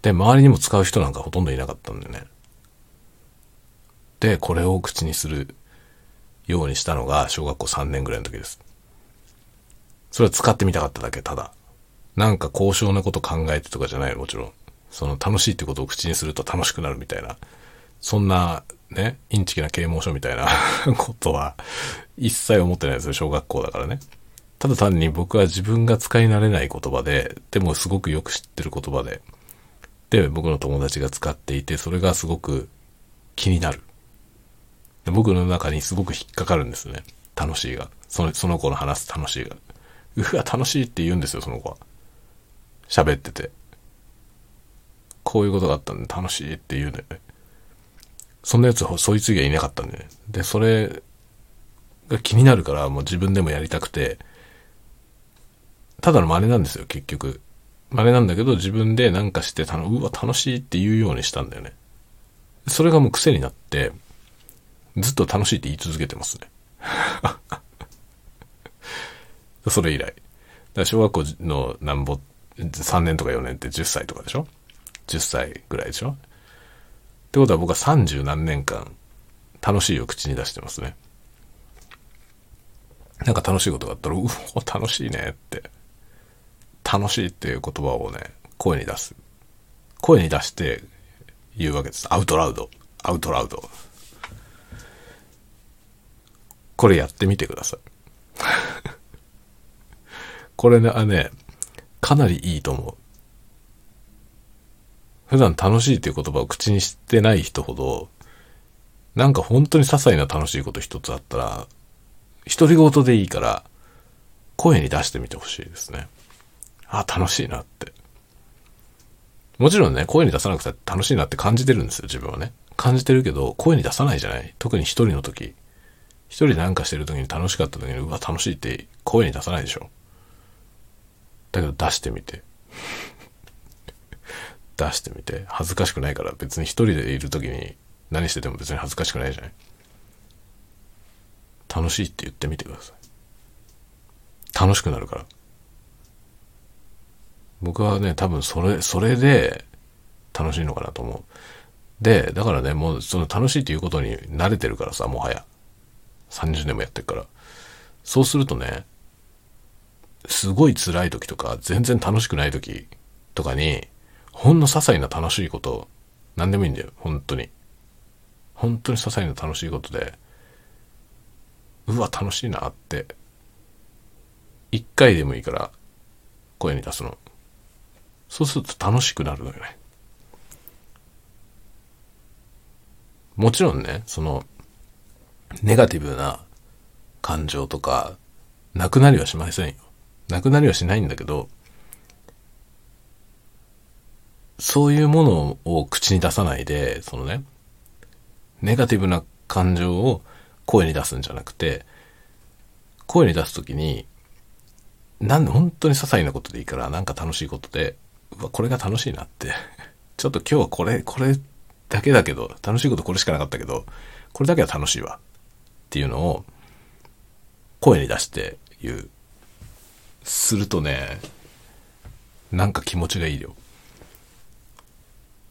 で、周りにも使う人なんかほとんどいなかったんだよね。で、これを口にするようにしたのが小学校3年ぐらいの時です。それは使ってみたかっただけ、ただ。なんか高尚なこと考えてとかじゃないもちろん。その楽しいってことを口にすると楽しくなるみたいな、そんなね、インチキな啓蒙書みたいな *laughs* ことは一切思ってないですよ、小学校だからね。ただ単に僕は自分が使い慣れない言葉で、でもすごくよく知ってる言葉で、で、僕の友達が使っていて、それがすごく気になる。僕の中にすごく引っかかるんですね。楽しいが。その、その子の話す楽しいが。うわ、楽しいって言うんですよ、その子は。喋ってて。こういうことがあったんで楽しいって言うんだよね。そんなやつ、そいつ以外いなかったんでね。で、それが気になるからもう自分でもやりたくて、ただの真似なんですよ、結局。真似なんだけど自分でなんかしてたの、うわ、楽しいって言うようにしたんだよね。それがもう癖になって、ずっと楽しいって言い続けてますね。*laughs* それ以来。小学校のなんぼ、3年とか4年って10歳とかでしょ？10歳ぐらいでしょ？ってことは僕は30何年間楽しいを口に出してますね。なんか楽しいことがあったら、うお、楽しいねって。楽しいっていう言葉をね、声に出す。声に出して言うわけです。アウトラウド。アウトラウド。これやってみてください。これね、あね、かなりいいと思う。普段楽しいっていう言葉を口にしてない人ほど、なんか本当に些細な楽しいこと一つあったら、独り言でいいから、声に出してみてほしいですね。あ、楽しいなって。もちろんね、声に出さなくて楽しいなって感じてるんですよ、自分はね。感じてるけど、声に出さないじゃない特に一人の時。一人なんかしてる時に楽しかった時に、うわ、楽しいって声に出さないでしょ。だけど出してみて。*laughs* 出してみて。恥ずかしくないから別に一人でいる時に何してても別に恥ずかしくないじゃない。楽しいって言ってみてください。楽しくなるから。僕はね、多分それ、それで楽しいのかなと思う。で、だからね、もうその楽しいっていうことに慣れてるからさ、もはや。30年もやってるから。そうするとね、すごい辛い時とか、全然楽しくない時とかに、ほんの些細な楽しいこと、何でもいいんだよ、本当に。本当に些細な楽しいことで、うわ、楽しいなって、一回でもいいから声に出すの。そうすると楽しくなるのよね。もちろんね、その、ネガティブな感情とか、なくなりはしませんよ。なくなりはしないんだけど、そういうものを口に出さないで、そのね、ネガティブな感情を声に出すんじゃなくて、声に出すときに、なんで本当に些細なことでいいから、なんか楽しいことで、うわ、これが楽しいなって。*laughs* ちょっと今日はこれ、これだけだけど、楽しいことこれしかなかったけど、これだけは楽しいわ。っていうのを、声に出して言う。するとね、なんか気持ちがいいよ。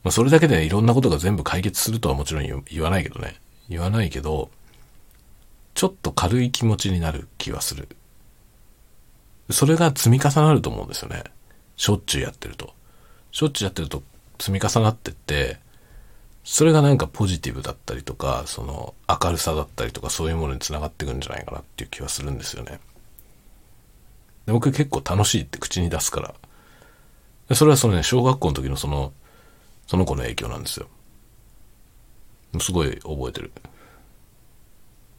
まあ、それだけで、いろんなことが全部解決するとはもちろん言わないけどね。言わないけど、ちょっと軽い気持ちになる気はする。それが積み重なると思うんですよね。しょっちゅうやってると。しょっちゅうやってると積み重なってって、それがなんかポジティブだったりとか、その明るさだったりとかそういうものにつながっていくんじゃないかなっていう気はするんですよね。で僕結構楽しいって口に出すから。でそれはそのね、小学校の時のその、その子の影響なんですよ。すごい覚えてる。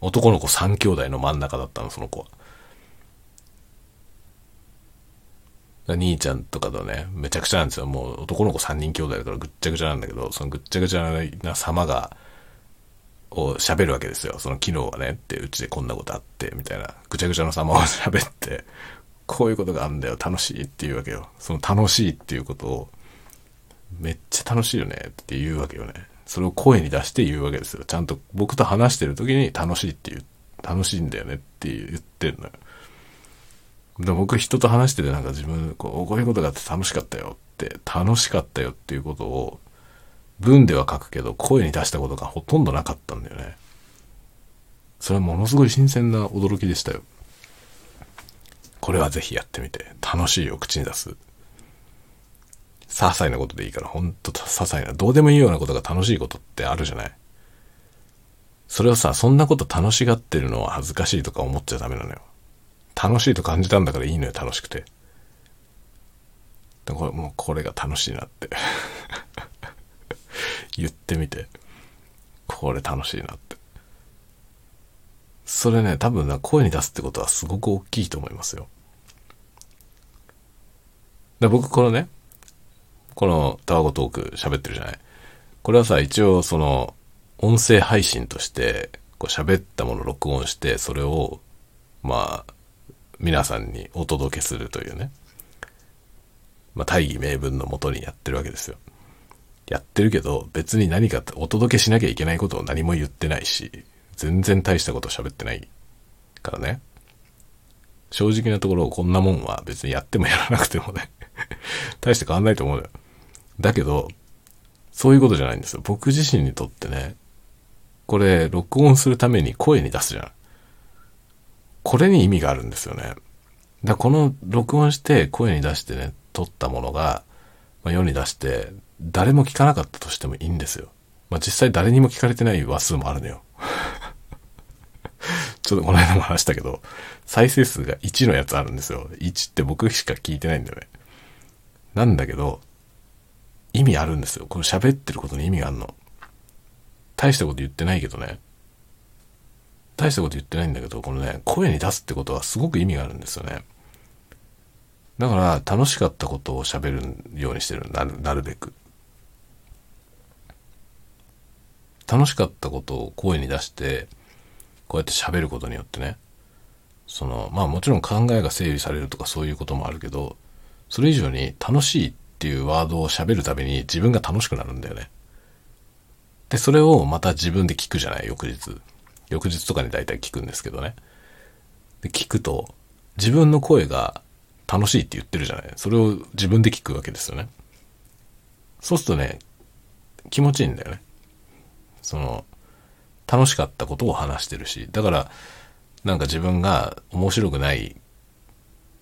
男の子3兄弟の真ん中だったの、その子は。兄ちゃんとかとね、めちゃくちゃなんですよ。もう男の子3人兄弟だからぐっちゃぐちゃなんだけど、そのぐっちゃぐちゃな様が、を喋るわけですよ。その昨日はね、ってうちでこんなことあって、みたいな、ぐちゃぐちゃの様を喋って、こういうことがあるんだよ、楽しいっていうわけよ。その楽しいっていうことを、めっちゃ楽しいよねって言うわけよね。それを声に出して言うわけですよ。ちゃんと僕と話してる時に楽しいっていう、楽しいんだよねって言ってんのよ。で僕人と話しててなんか自分こうこういうことがあって楽しかったよって楽しかったよっていうことを文では書くけど声に出したことがほとんどなかったんだよねそれはものすごい新鮮な驚きでしたよこれはぜひやってみて楽しいを口に出す些細なことでいいからほんと些細などうでもいいようなことが楽しいことってあるじゃないそれをさそんなこと楽しがってるのは恥ずかしいとか思っちゃダメなのよ楽しいと感じたんだからいいのよ、楽しくて。これもうこれが楽しいなって *laughs* 言ってみて。これ楽しいなって。それね、多分な、声に出すってことはすごく大きいと思いますよ。で僕このね、このタワゴトーク喋ってるじゃない？これはさ、一応その、音声配信として、こう喋ったものを録音して、それを、まあ、皆さんにお届けするというね、まあ、大義名分のもとにやってるわけですよ。やってるけど、別に何かお届けしなきゃいけないことを何も言ってないし、全然大したこと喋ってないからね。正直なところこんなもんは別にやってもやらなくてもね *laughs* 大して変わんないと思うよ。だけど、そういうことじゃないんですよ。僕自身にとってね、これ、録音するために声に出すじゃん。これに意味があるんですよね。だこの録音して声に出してね、撮ったものが、まあ、世に出して、誰も聞かなかったとしてもいいんですよ。まあ、実際誰にも聞かれてない話数もあるのよ。*laughs* ちょっとこの間も話したけど、再生数が1のやつあるんですよ。1って僕しか聞いてないんだよね。なんだけど、意味あるんですよ。この喋ってることに意味があるの。大したこと言ってないけどね。大したこと言ってないんだけど、このね、声に出すってことはすごく意味があるんですよね。だから、楽しかったことを喋るようにしてる。なる、なるべく。楽しかったことを声に出して、こうやって喋ることによってね、その、まあもちろん考えが整理されるとかそういうこともあるけど、それ以上に楽しいっていうワードを喋るたびに自分が楽しくなるんだよね。で、それをまた自分で聞くじゃない、翌日。翌日とかに大体聞くんですけどね。で、聞くと、自分の声が楽しいって言ってるじゃない？それを自分で聞くわけですよね。そうするとね、気持ちいいんだよね。その、楽しかったことを話してるし、だから、なんか自分が面白くない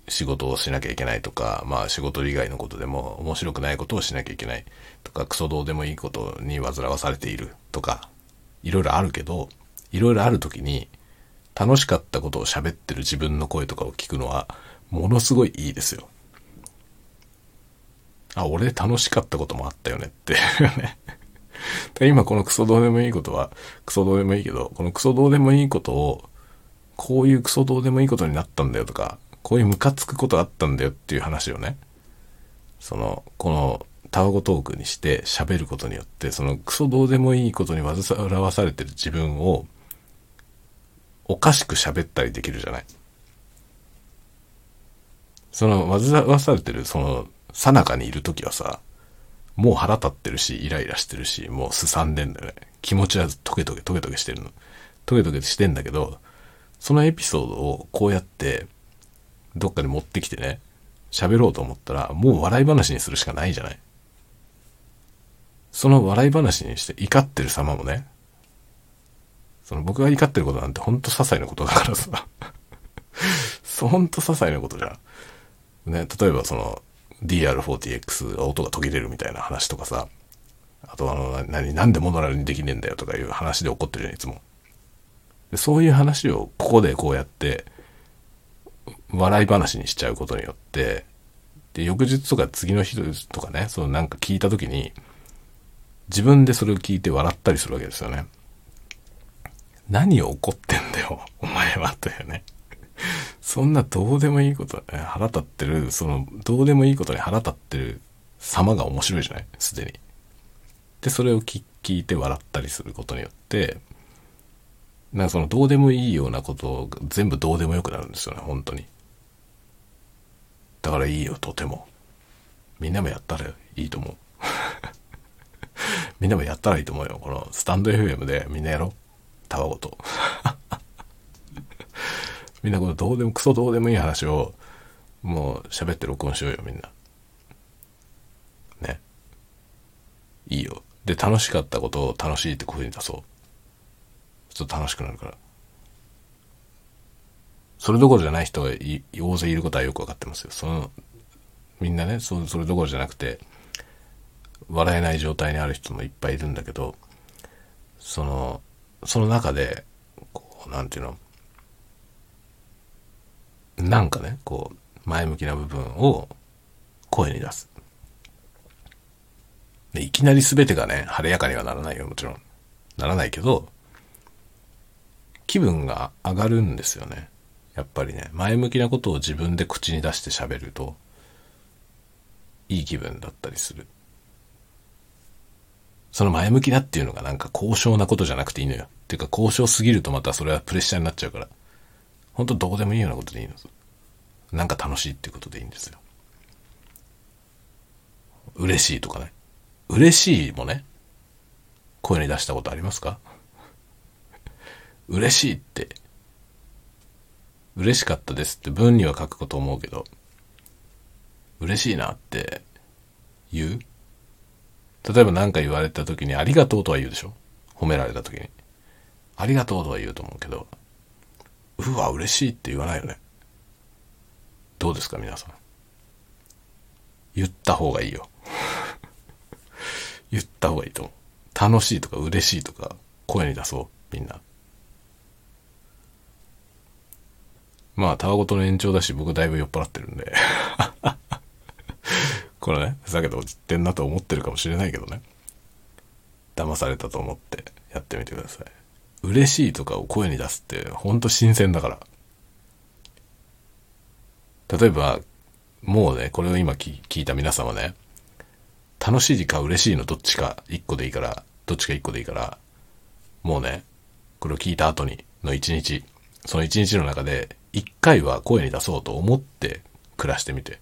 仕事をしなきゃいけないとか、まあ仕事以外のことでも面白くないことをしなきゃいけないとか、クソどうでもいいことに煩わされているとか、いろいろあるけど、いろいろある時に楽しかったことを喋ってる自分の声とかを聞くのはものすごいいいですよ。あ、俺楽しかったこともあったよねって *laughs* 今このクソどうでもいいことはクソどうでもいいけど、このクソどうでもいいことをこういうクソどうでもいいことになったんだよとか、こういうムカつくことあったんだよっていう話をね、その、このタワゴトークにして喋ることによって、そのクソどうでもいいことに煩わされてる自分を、おかしく喋ったりできるじゃない。その煩わされてる、その、さなかにいる時はさ、もう腹立ってるし、イライラしてるし、もうすさんでんだよね。気持ちはトゲトゲトゲトゲしてるの。トゲトゲしてんだけど、そのエピソードをこうやって、どっかに持ってきてね、喋ろうと思ったら、もう笑い話にするしかないじゃない。その笑い話にして怒ってる様もね、その僕が怒ってることなんてほんと些細なことだからさ。*laughs* そほんと些細なことじゃん。ね、例えばその DR40X が音が途切れるみたいな話とかさ、あとあの、何、なんでモノラルにできねえんだよとかいう話で怒ってるじゃん、いつも。でそういう話をここでこうやって、笑い話にしちゃうことによって、で、翌日とか次の日とかね、そのなんか聞いた時に、自分でそれを聞いて笑ったりするわけですよね。何を怒ってんだよ、お前は、というね。そんなどうでもいいこと、腹立ってる、その、どうでもいいことに腹立ってる様が面白いじゃない？すでに。で、それを聞いて笑ったりすることによって、なんかそのどうでもいいようなことを全部どうでもよくなるんですよね、本当に。だからいいよ、とても。みんなもやったらいいと思う。*laughs* みんなもやったらいいと思うよ。このスタンド FM でみんなやろ。タワごと。*laughs* みんなこのどうでも、クソどうでもいい話を、もう喋って録音しようよ、みんな。ね。いいよ。で、楽しかったことを楽しいってこういう風に出そう。ちょっと楽しくなるから。それどころじゃない人が大勢いることはよくわかってますよ。その、みんなね、そそれどころじゃなくて、笑えない状態にある人もいっぱいいるんだけど、その、その中で、こう、なんていうの、なんかね、こう、前向きな部分を声に出す。でいきなり全てがね、晴れやかにはならないよ、もちろん。ならないけど、気分が上がるんですよね。やっぱりね、前向きなことを自分で口に出して喋ると、いい気分だったりする。その前向きだっていうのがなんか高尚なことじゃなくていいのよ。っていうか高尚すぎるとまたそれはプレッシャーになっちゃうから。本当どうでもいいようなことでいいの。なんか楽しいっていうことでいいんですよ。嬉しいとかね。嬉しいもね、声に出したことありますか？嬉しいって、嬉しかったですって文には書くこと思うけど、嬉しいなって言う？例えば何か言われた時にありがとうとは言うでしょ？褒められた時に。ありがとうとは言うと思うけど、うわ、嬉しいって言わないよね。どうですか皆さん？言った方がいいよ。*laughs* 言った方がいいと思う。楽しいとか嬉しいとか声に出そう、みんな。まあ、たわごとの延長だし、僕だいぶ酔っ払ってるんで *laughs* これね、ふざけて落ちてんなと思ってるかもしれないけどね。騙されたと思ってやってみてください。嬉しいとかを声に出すってほんと新鮮だから。例えば、もうね、これを今聞いた皆様ね、楽しいか嬉しいのどっちか一個でいいから、どっちか一個でいいから、もうね、これを聞いた後にの一日、その一日の中で、一回は声に出そうと思って暮らしてみて。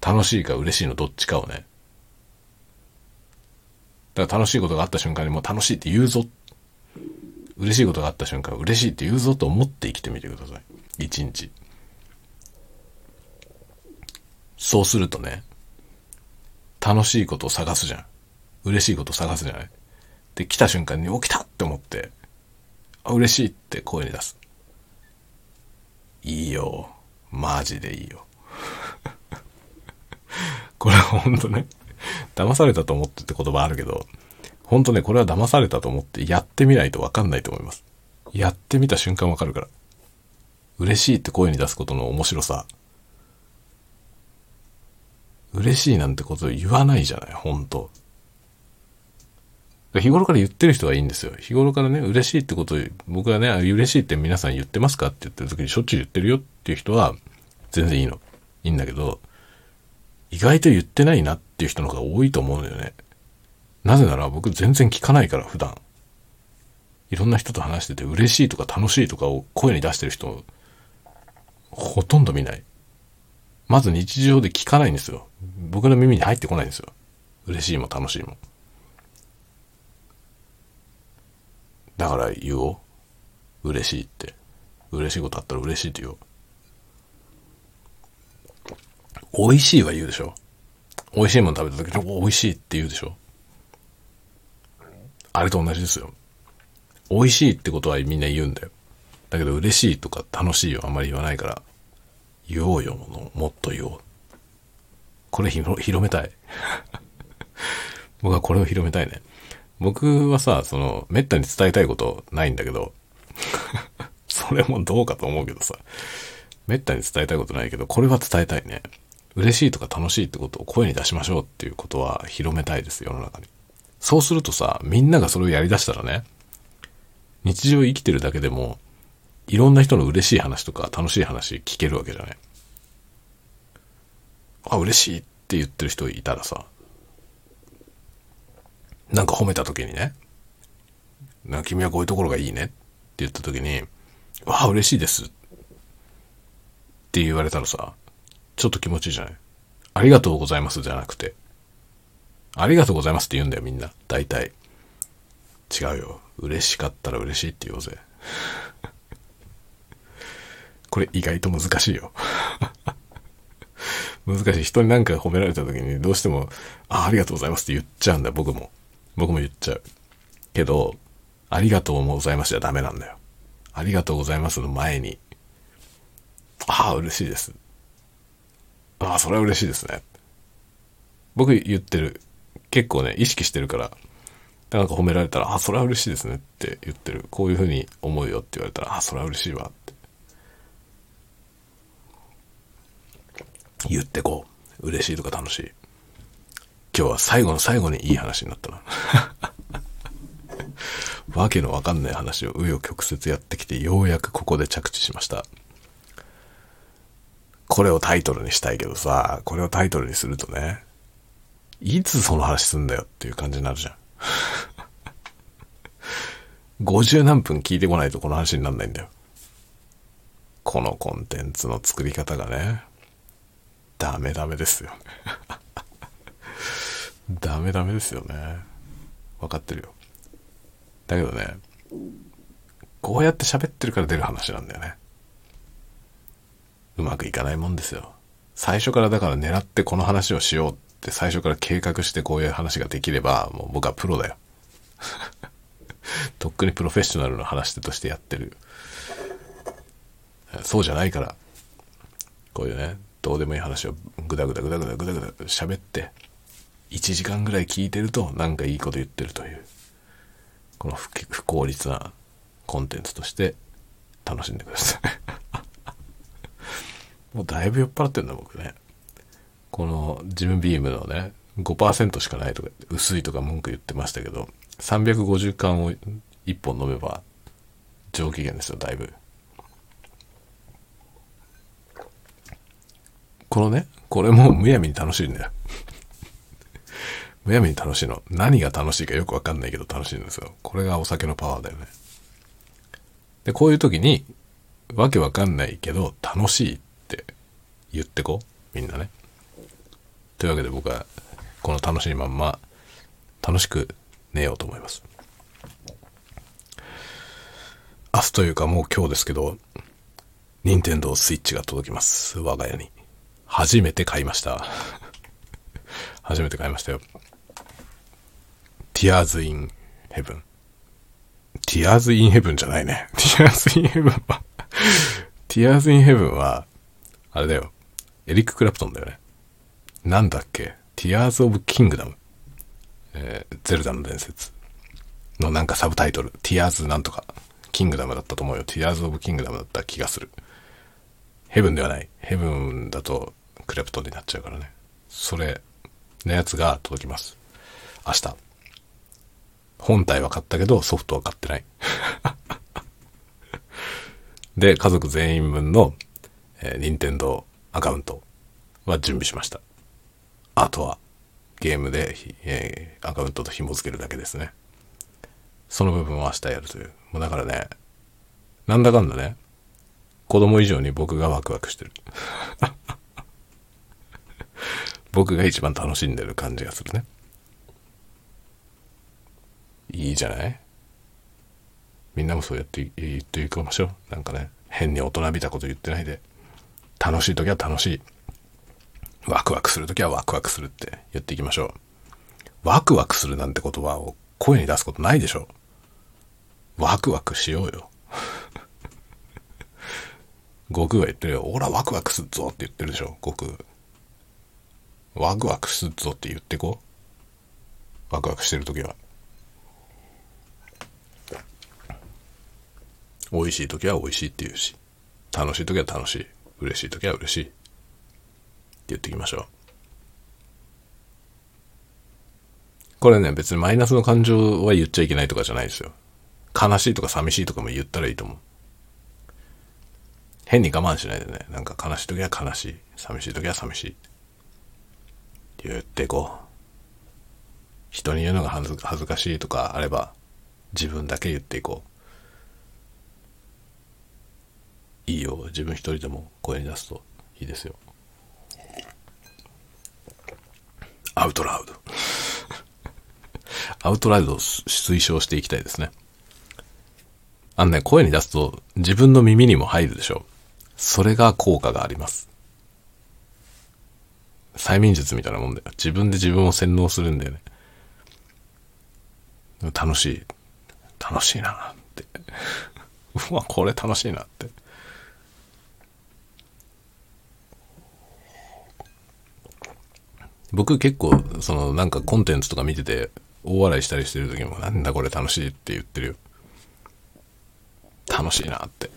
楽しいか嬉しいのどっちかをね。だから楽しいことがあった瞬間にもう楽しいって言うぞ。嬉しいことがあった瞬間嬉しいって言うぞと思って生きてみてください。一日。そうするとね、楽しいことを探すじゃん。嬉しいことを探すじゃない。で、来た瞬間に起きたって思って、あ、嬉しいって声に出す。いいよ。マジでいいよ。*laughs* これはほんとね、騙されたと思ってって言葉あるけど、ほんとね、これは騙されたと思ってやってみないとわかんないと思います。やってみた瞬間わかるから。嬉しいって声に出すことの面白さ。嬉しいなんてこと言わないじゃない、ほんと。日頃から言ってる人はいいんですよ。日頃からね、嬉しいってこと、僕はね、嬉しいって皆さん言ってますかって言ってる時にしょっちゅう言ってるよっていう人は、全然いいの。いいんだけど、意外と言ってないなっていう人の方が多いと思うんだよね。なぜなら僕全然聞かないから、普段。いろんな人と話してて嬉しいとか楽しいとかを声に出してる人、ほとんど見ない。まず日常で聞かないんですよ。僕の耳に入ってこないんですよ。嬉しいも楽しいも。だから言おう。嬉しいって。嬉しいことあったら嬉しいって言おう。美味しいは言うでしょ。美味しいもの食べた時に美味しいって言うでしょ。あれと同じですよ。美味しいってことはみんな言うんだよ。だけど嬉しいとか楽しいはあんまり言わないから、言おうよ、もっと言おう。これ広めたい。*laughs* 僕はこれを広めたいね。僕はさ、その、めったに伝えたいことないんだけど、*laughs* それもどうかと思うけどさ、めったに伝えたいことないけど、これは伝えたいね。嬉しいとか楽しいってことを声に出しましょうっていうことは広めたいです、世の中に。そうするとさ、みんながそれをやり出したらね、日常生きてるだけでも、いろんな人の嬉しい話とか楽しい話聞けるわけじゃない。あ、嬉しいって言ってる人いたらさ、なんか褒めた時にね、な君はこういうところがいいねって言った時に、わあ、嬉しいですって言われたらさ、ちょっと気持ちいいじゃないありがとうございますじゃなくて、ありがとうございますって言うんだよ、みんな。大体。違うよ。嬉しかったら嬉しいって言おうぜ。*laughs* これ意外と難しいよ。*laughs* 難しい。人に何か褒められた時にどうしても、あ、ありがとうございますって言っちゃうんだ、僕も。僕も言っちゃう。けど、ありがとうございますじゃダメなんだよ。ありがとうございますの前に、ああ、嬉しいです。ああ、それは嬉しいですね。僕言ってる。結構ね、意識してるから、なんか褒められたら、ああ、それは嬉しいですねって言ってる。こういうふうに思うよって言われたら、あ、それは嬉しいわって。言ってこう。嬉しいとか楽しい。今日は最後の最後にいい話になったな。*laughs* わけのわかんない話を紆余曲折やってきて、ようやくここで着地しました。これをタイトルにしたいけどさ、これをタイトルにするとね、いつその話すんだよっていう感じになるじゃん。*laughs* 50何分聞いてこないとこの話になんないんだよ。このコンテンツの作り方がね、ダメダメですよ。ダメダメですよね。分かってるよ。だけどね、こうやって喋ってるから出る話なんだよね。うまくいかないもんですよ。最初からだから狙ってこの話をしようって最初から計画してこういう話ができれば、もう僕はプロだよ。*laughs* とっくにプロフェッショナルの話としてやってる。そうじゃないから、こういうね、どうでもいい話をぐだぐだぐだぐだぐだぐだ喋って、1時間ぐらい聞いてるとなんかいいこと言ってるという、この不効率なコンテンツとして楽しんでください。*laughs* もうだいぶ酔っ払ってんだ僕ね。このジムビームのね、5%しかないとか、薄いとか文句言ってましたけど、350缶を1本飲めば上機嫌ですよ、だいぶ。このね、これもむやみに楽しいんだよ。むやみに楽しいの。何が楽しいかよくわかんないけど楽しいんですよ。これがお酒のパワーだよね。で、こういう時に、わけわかんないけど、楽しいって言ってこう。みんなね。というわけで僕は、この楽しいまんま、楽しく寝ようと思います。明日というかもう今日ですけど、任天堂スイッチが届きます。我が家に。初めて買いました。*laughs* 初めて買いましたよ。Tears in Heaven。Tears in Heaven じゃないね。*laughs* Tears in Heaven は Tears in Heaven は、あれだよ。エリック・クラプトンだよね。なんだっけ ?Tears of Kingdom。えー、ゼルダの伝説のなんかサブタイトル。Tears なんとか。キングダムだったと思うよ。Tears of Kingdom だった気がする。ヘブンではない。ヘブンだとクラプトンになっちゃうからね。それのやつが届きます。明日。本体は買ったけど、ソフトは買ってない。*laughs* で、家族全員分の、えー、任天堂アカウントは準備しました。あとは、ゲームで、えー、アカウントと紐付けるだけですね。その部分を明日やるという。もうだからね、なんだかんだね、子供以上に僕がワクワクしてる。*laughs* 僕が一番楽しんでる感じがするね。いいじゃない？みんなもそうやって言っていきましょう。なんかね、変に大人びたこと言ってないで、楽しい時は楽しい。ワクワクする時はワクワクするって言っていきましょう。ワクワクするなんて言葉を声に出すことないでしょ。ワクワクしようよ。*laughs* 悟空は言ってるよ。オラワクワクすっぞって言ってるでしょ、悟空。ワクワクすっぞって言ってこう。ワクワクしてるときは。美味しいときは美味しいって言うし、楽しいときは楽しい。嬉しいときは嬉しい。って言っていきましょう。これね、別にマイナスの感情は言っちゃいけないとかじゃないですよ。悲しいとか寂しいとかも言ったらいいと思う。変に我慢しないでね。なんか悲しい時は悲しい。寂しい時は寂しい。言っていこう。人に言うのが恥ずかしいとかあれば、自分だけ言っていこう。いいよ。自分一人でも声に出すといいですよ。アウトラウド。*laughs* アウトラウドを推奨していきたいですね。あのね、声に出すと自分の耳にも入るでしょ。それが効果があります。催眠術みたいなもんだよ。自分で自分を洗脳するんだよね。楽しい。楽しいなって。*laughs* うわ、これ楽しいなって。僕結構、そのなんかコンテンツとか見てて大笑いしたりしてる時もなんだこれ楽しいって言ってるよ。楽しいなって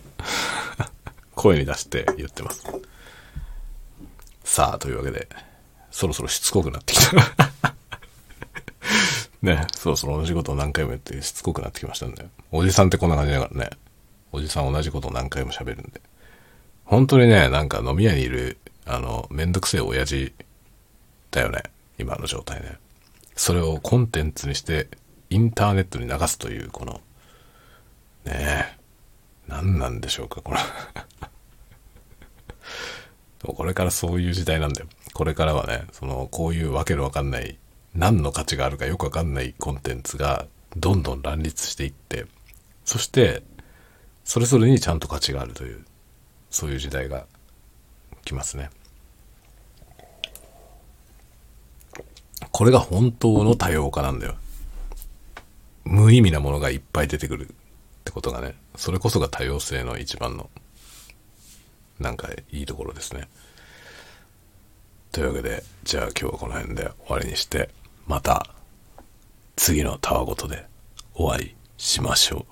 *laughs* 声に出して言ってます。さあ、というわけで、そろそろしつこくなってきた *laughs* ね、そろそろ同じことを何回も言ってしつこくなってきましたんで。おじさんってこんな感じだからね。おじさん同じことを何回も喋るんで。本当にね、なんか飲み屋にいる、あの、めんどくせえ親父だよね。今の状態ね。それをコンテンツにして、インターネットに流すという、この、ねえ。何なんでしょうか、これ *laughs* これからそういう時代なんだよ。これからはね、その、こういうわけのわかんない、何の価値があるかよくわかんないコンテンツが、どんどん乱立していって、そして、それぞれにちゃんと価値があるという、そういう時代が来ますね。これが本当の多様化なんだよ。無意味なものがいっぱい出てくるってことがね、それこそが多様性の一番の、なんかいいところですね。というわけで、じゃあ今日はこの辺で終わりにして、また次のタワごとでお会いしましょう。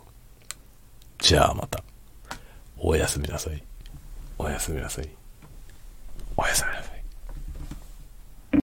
じゃあまた。おやすみなさい。おやすみなさい。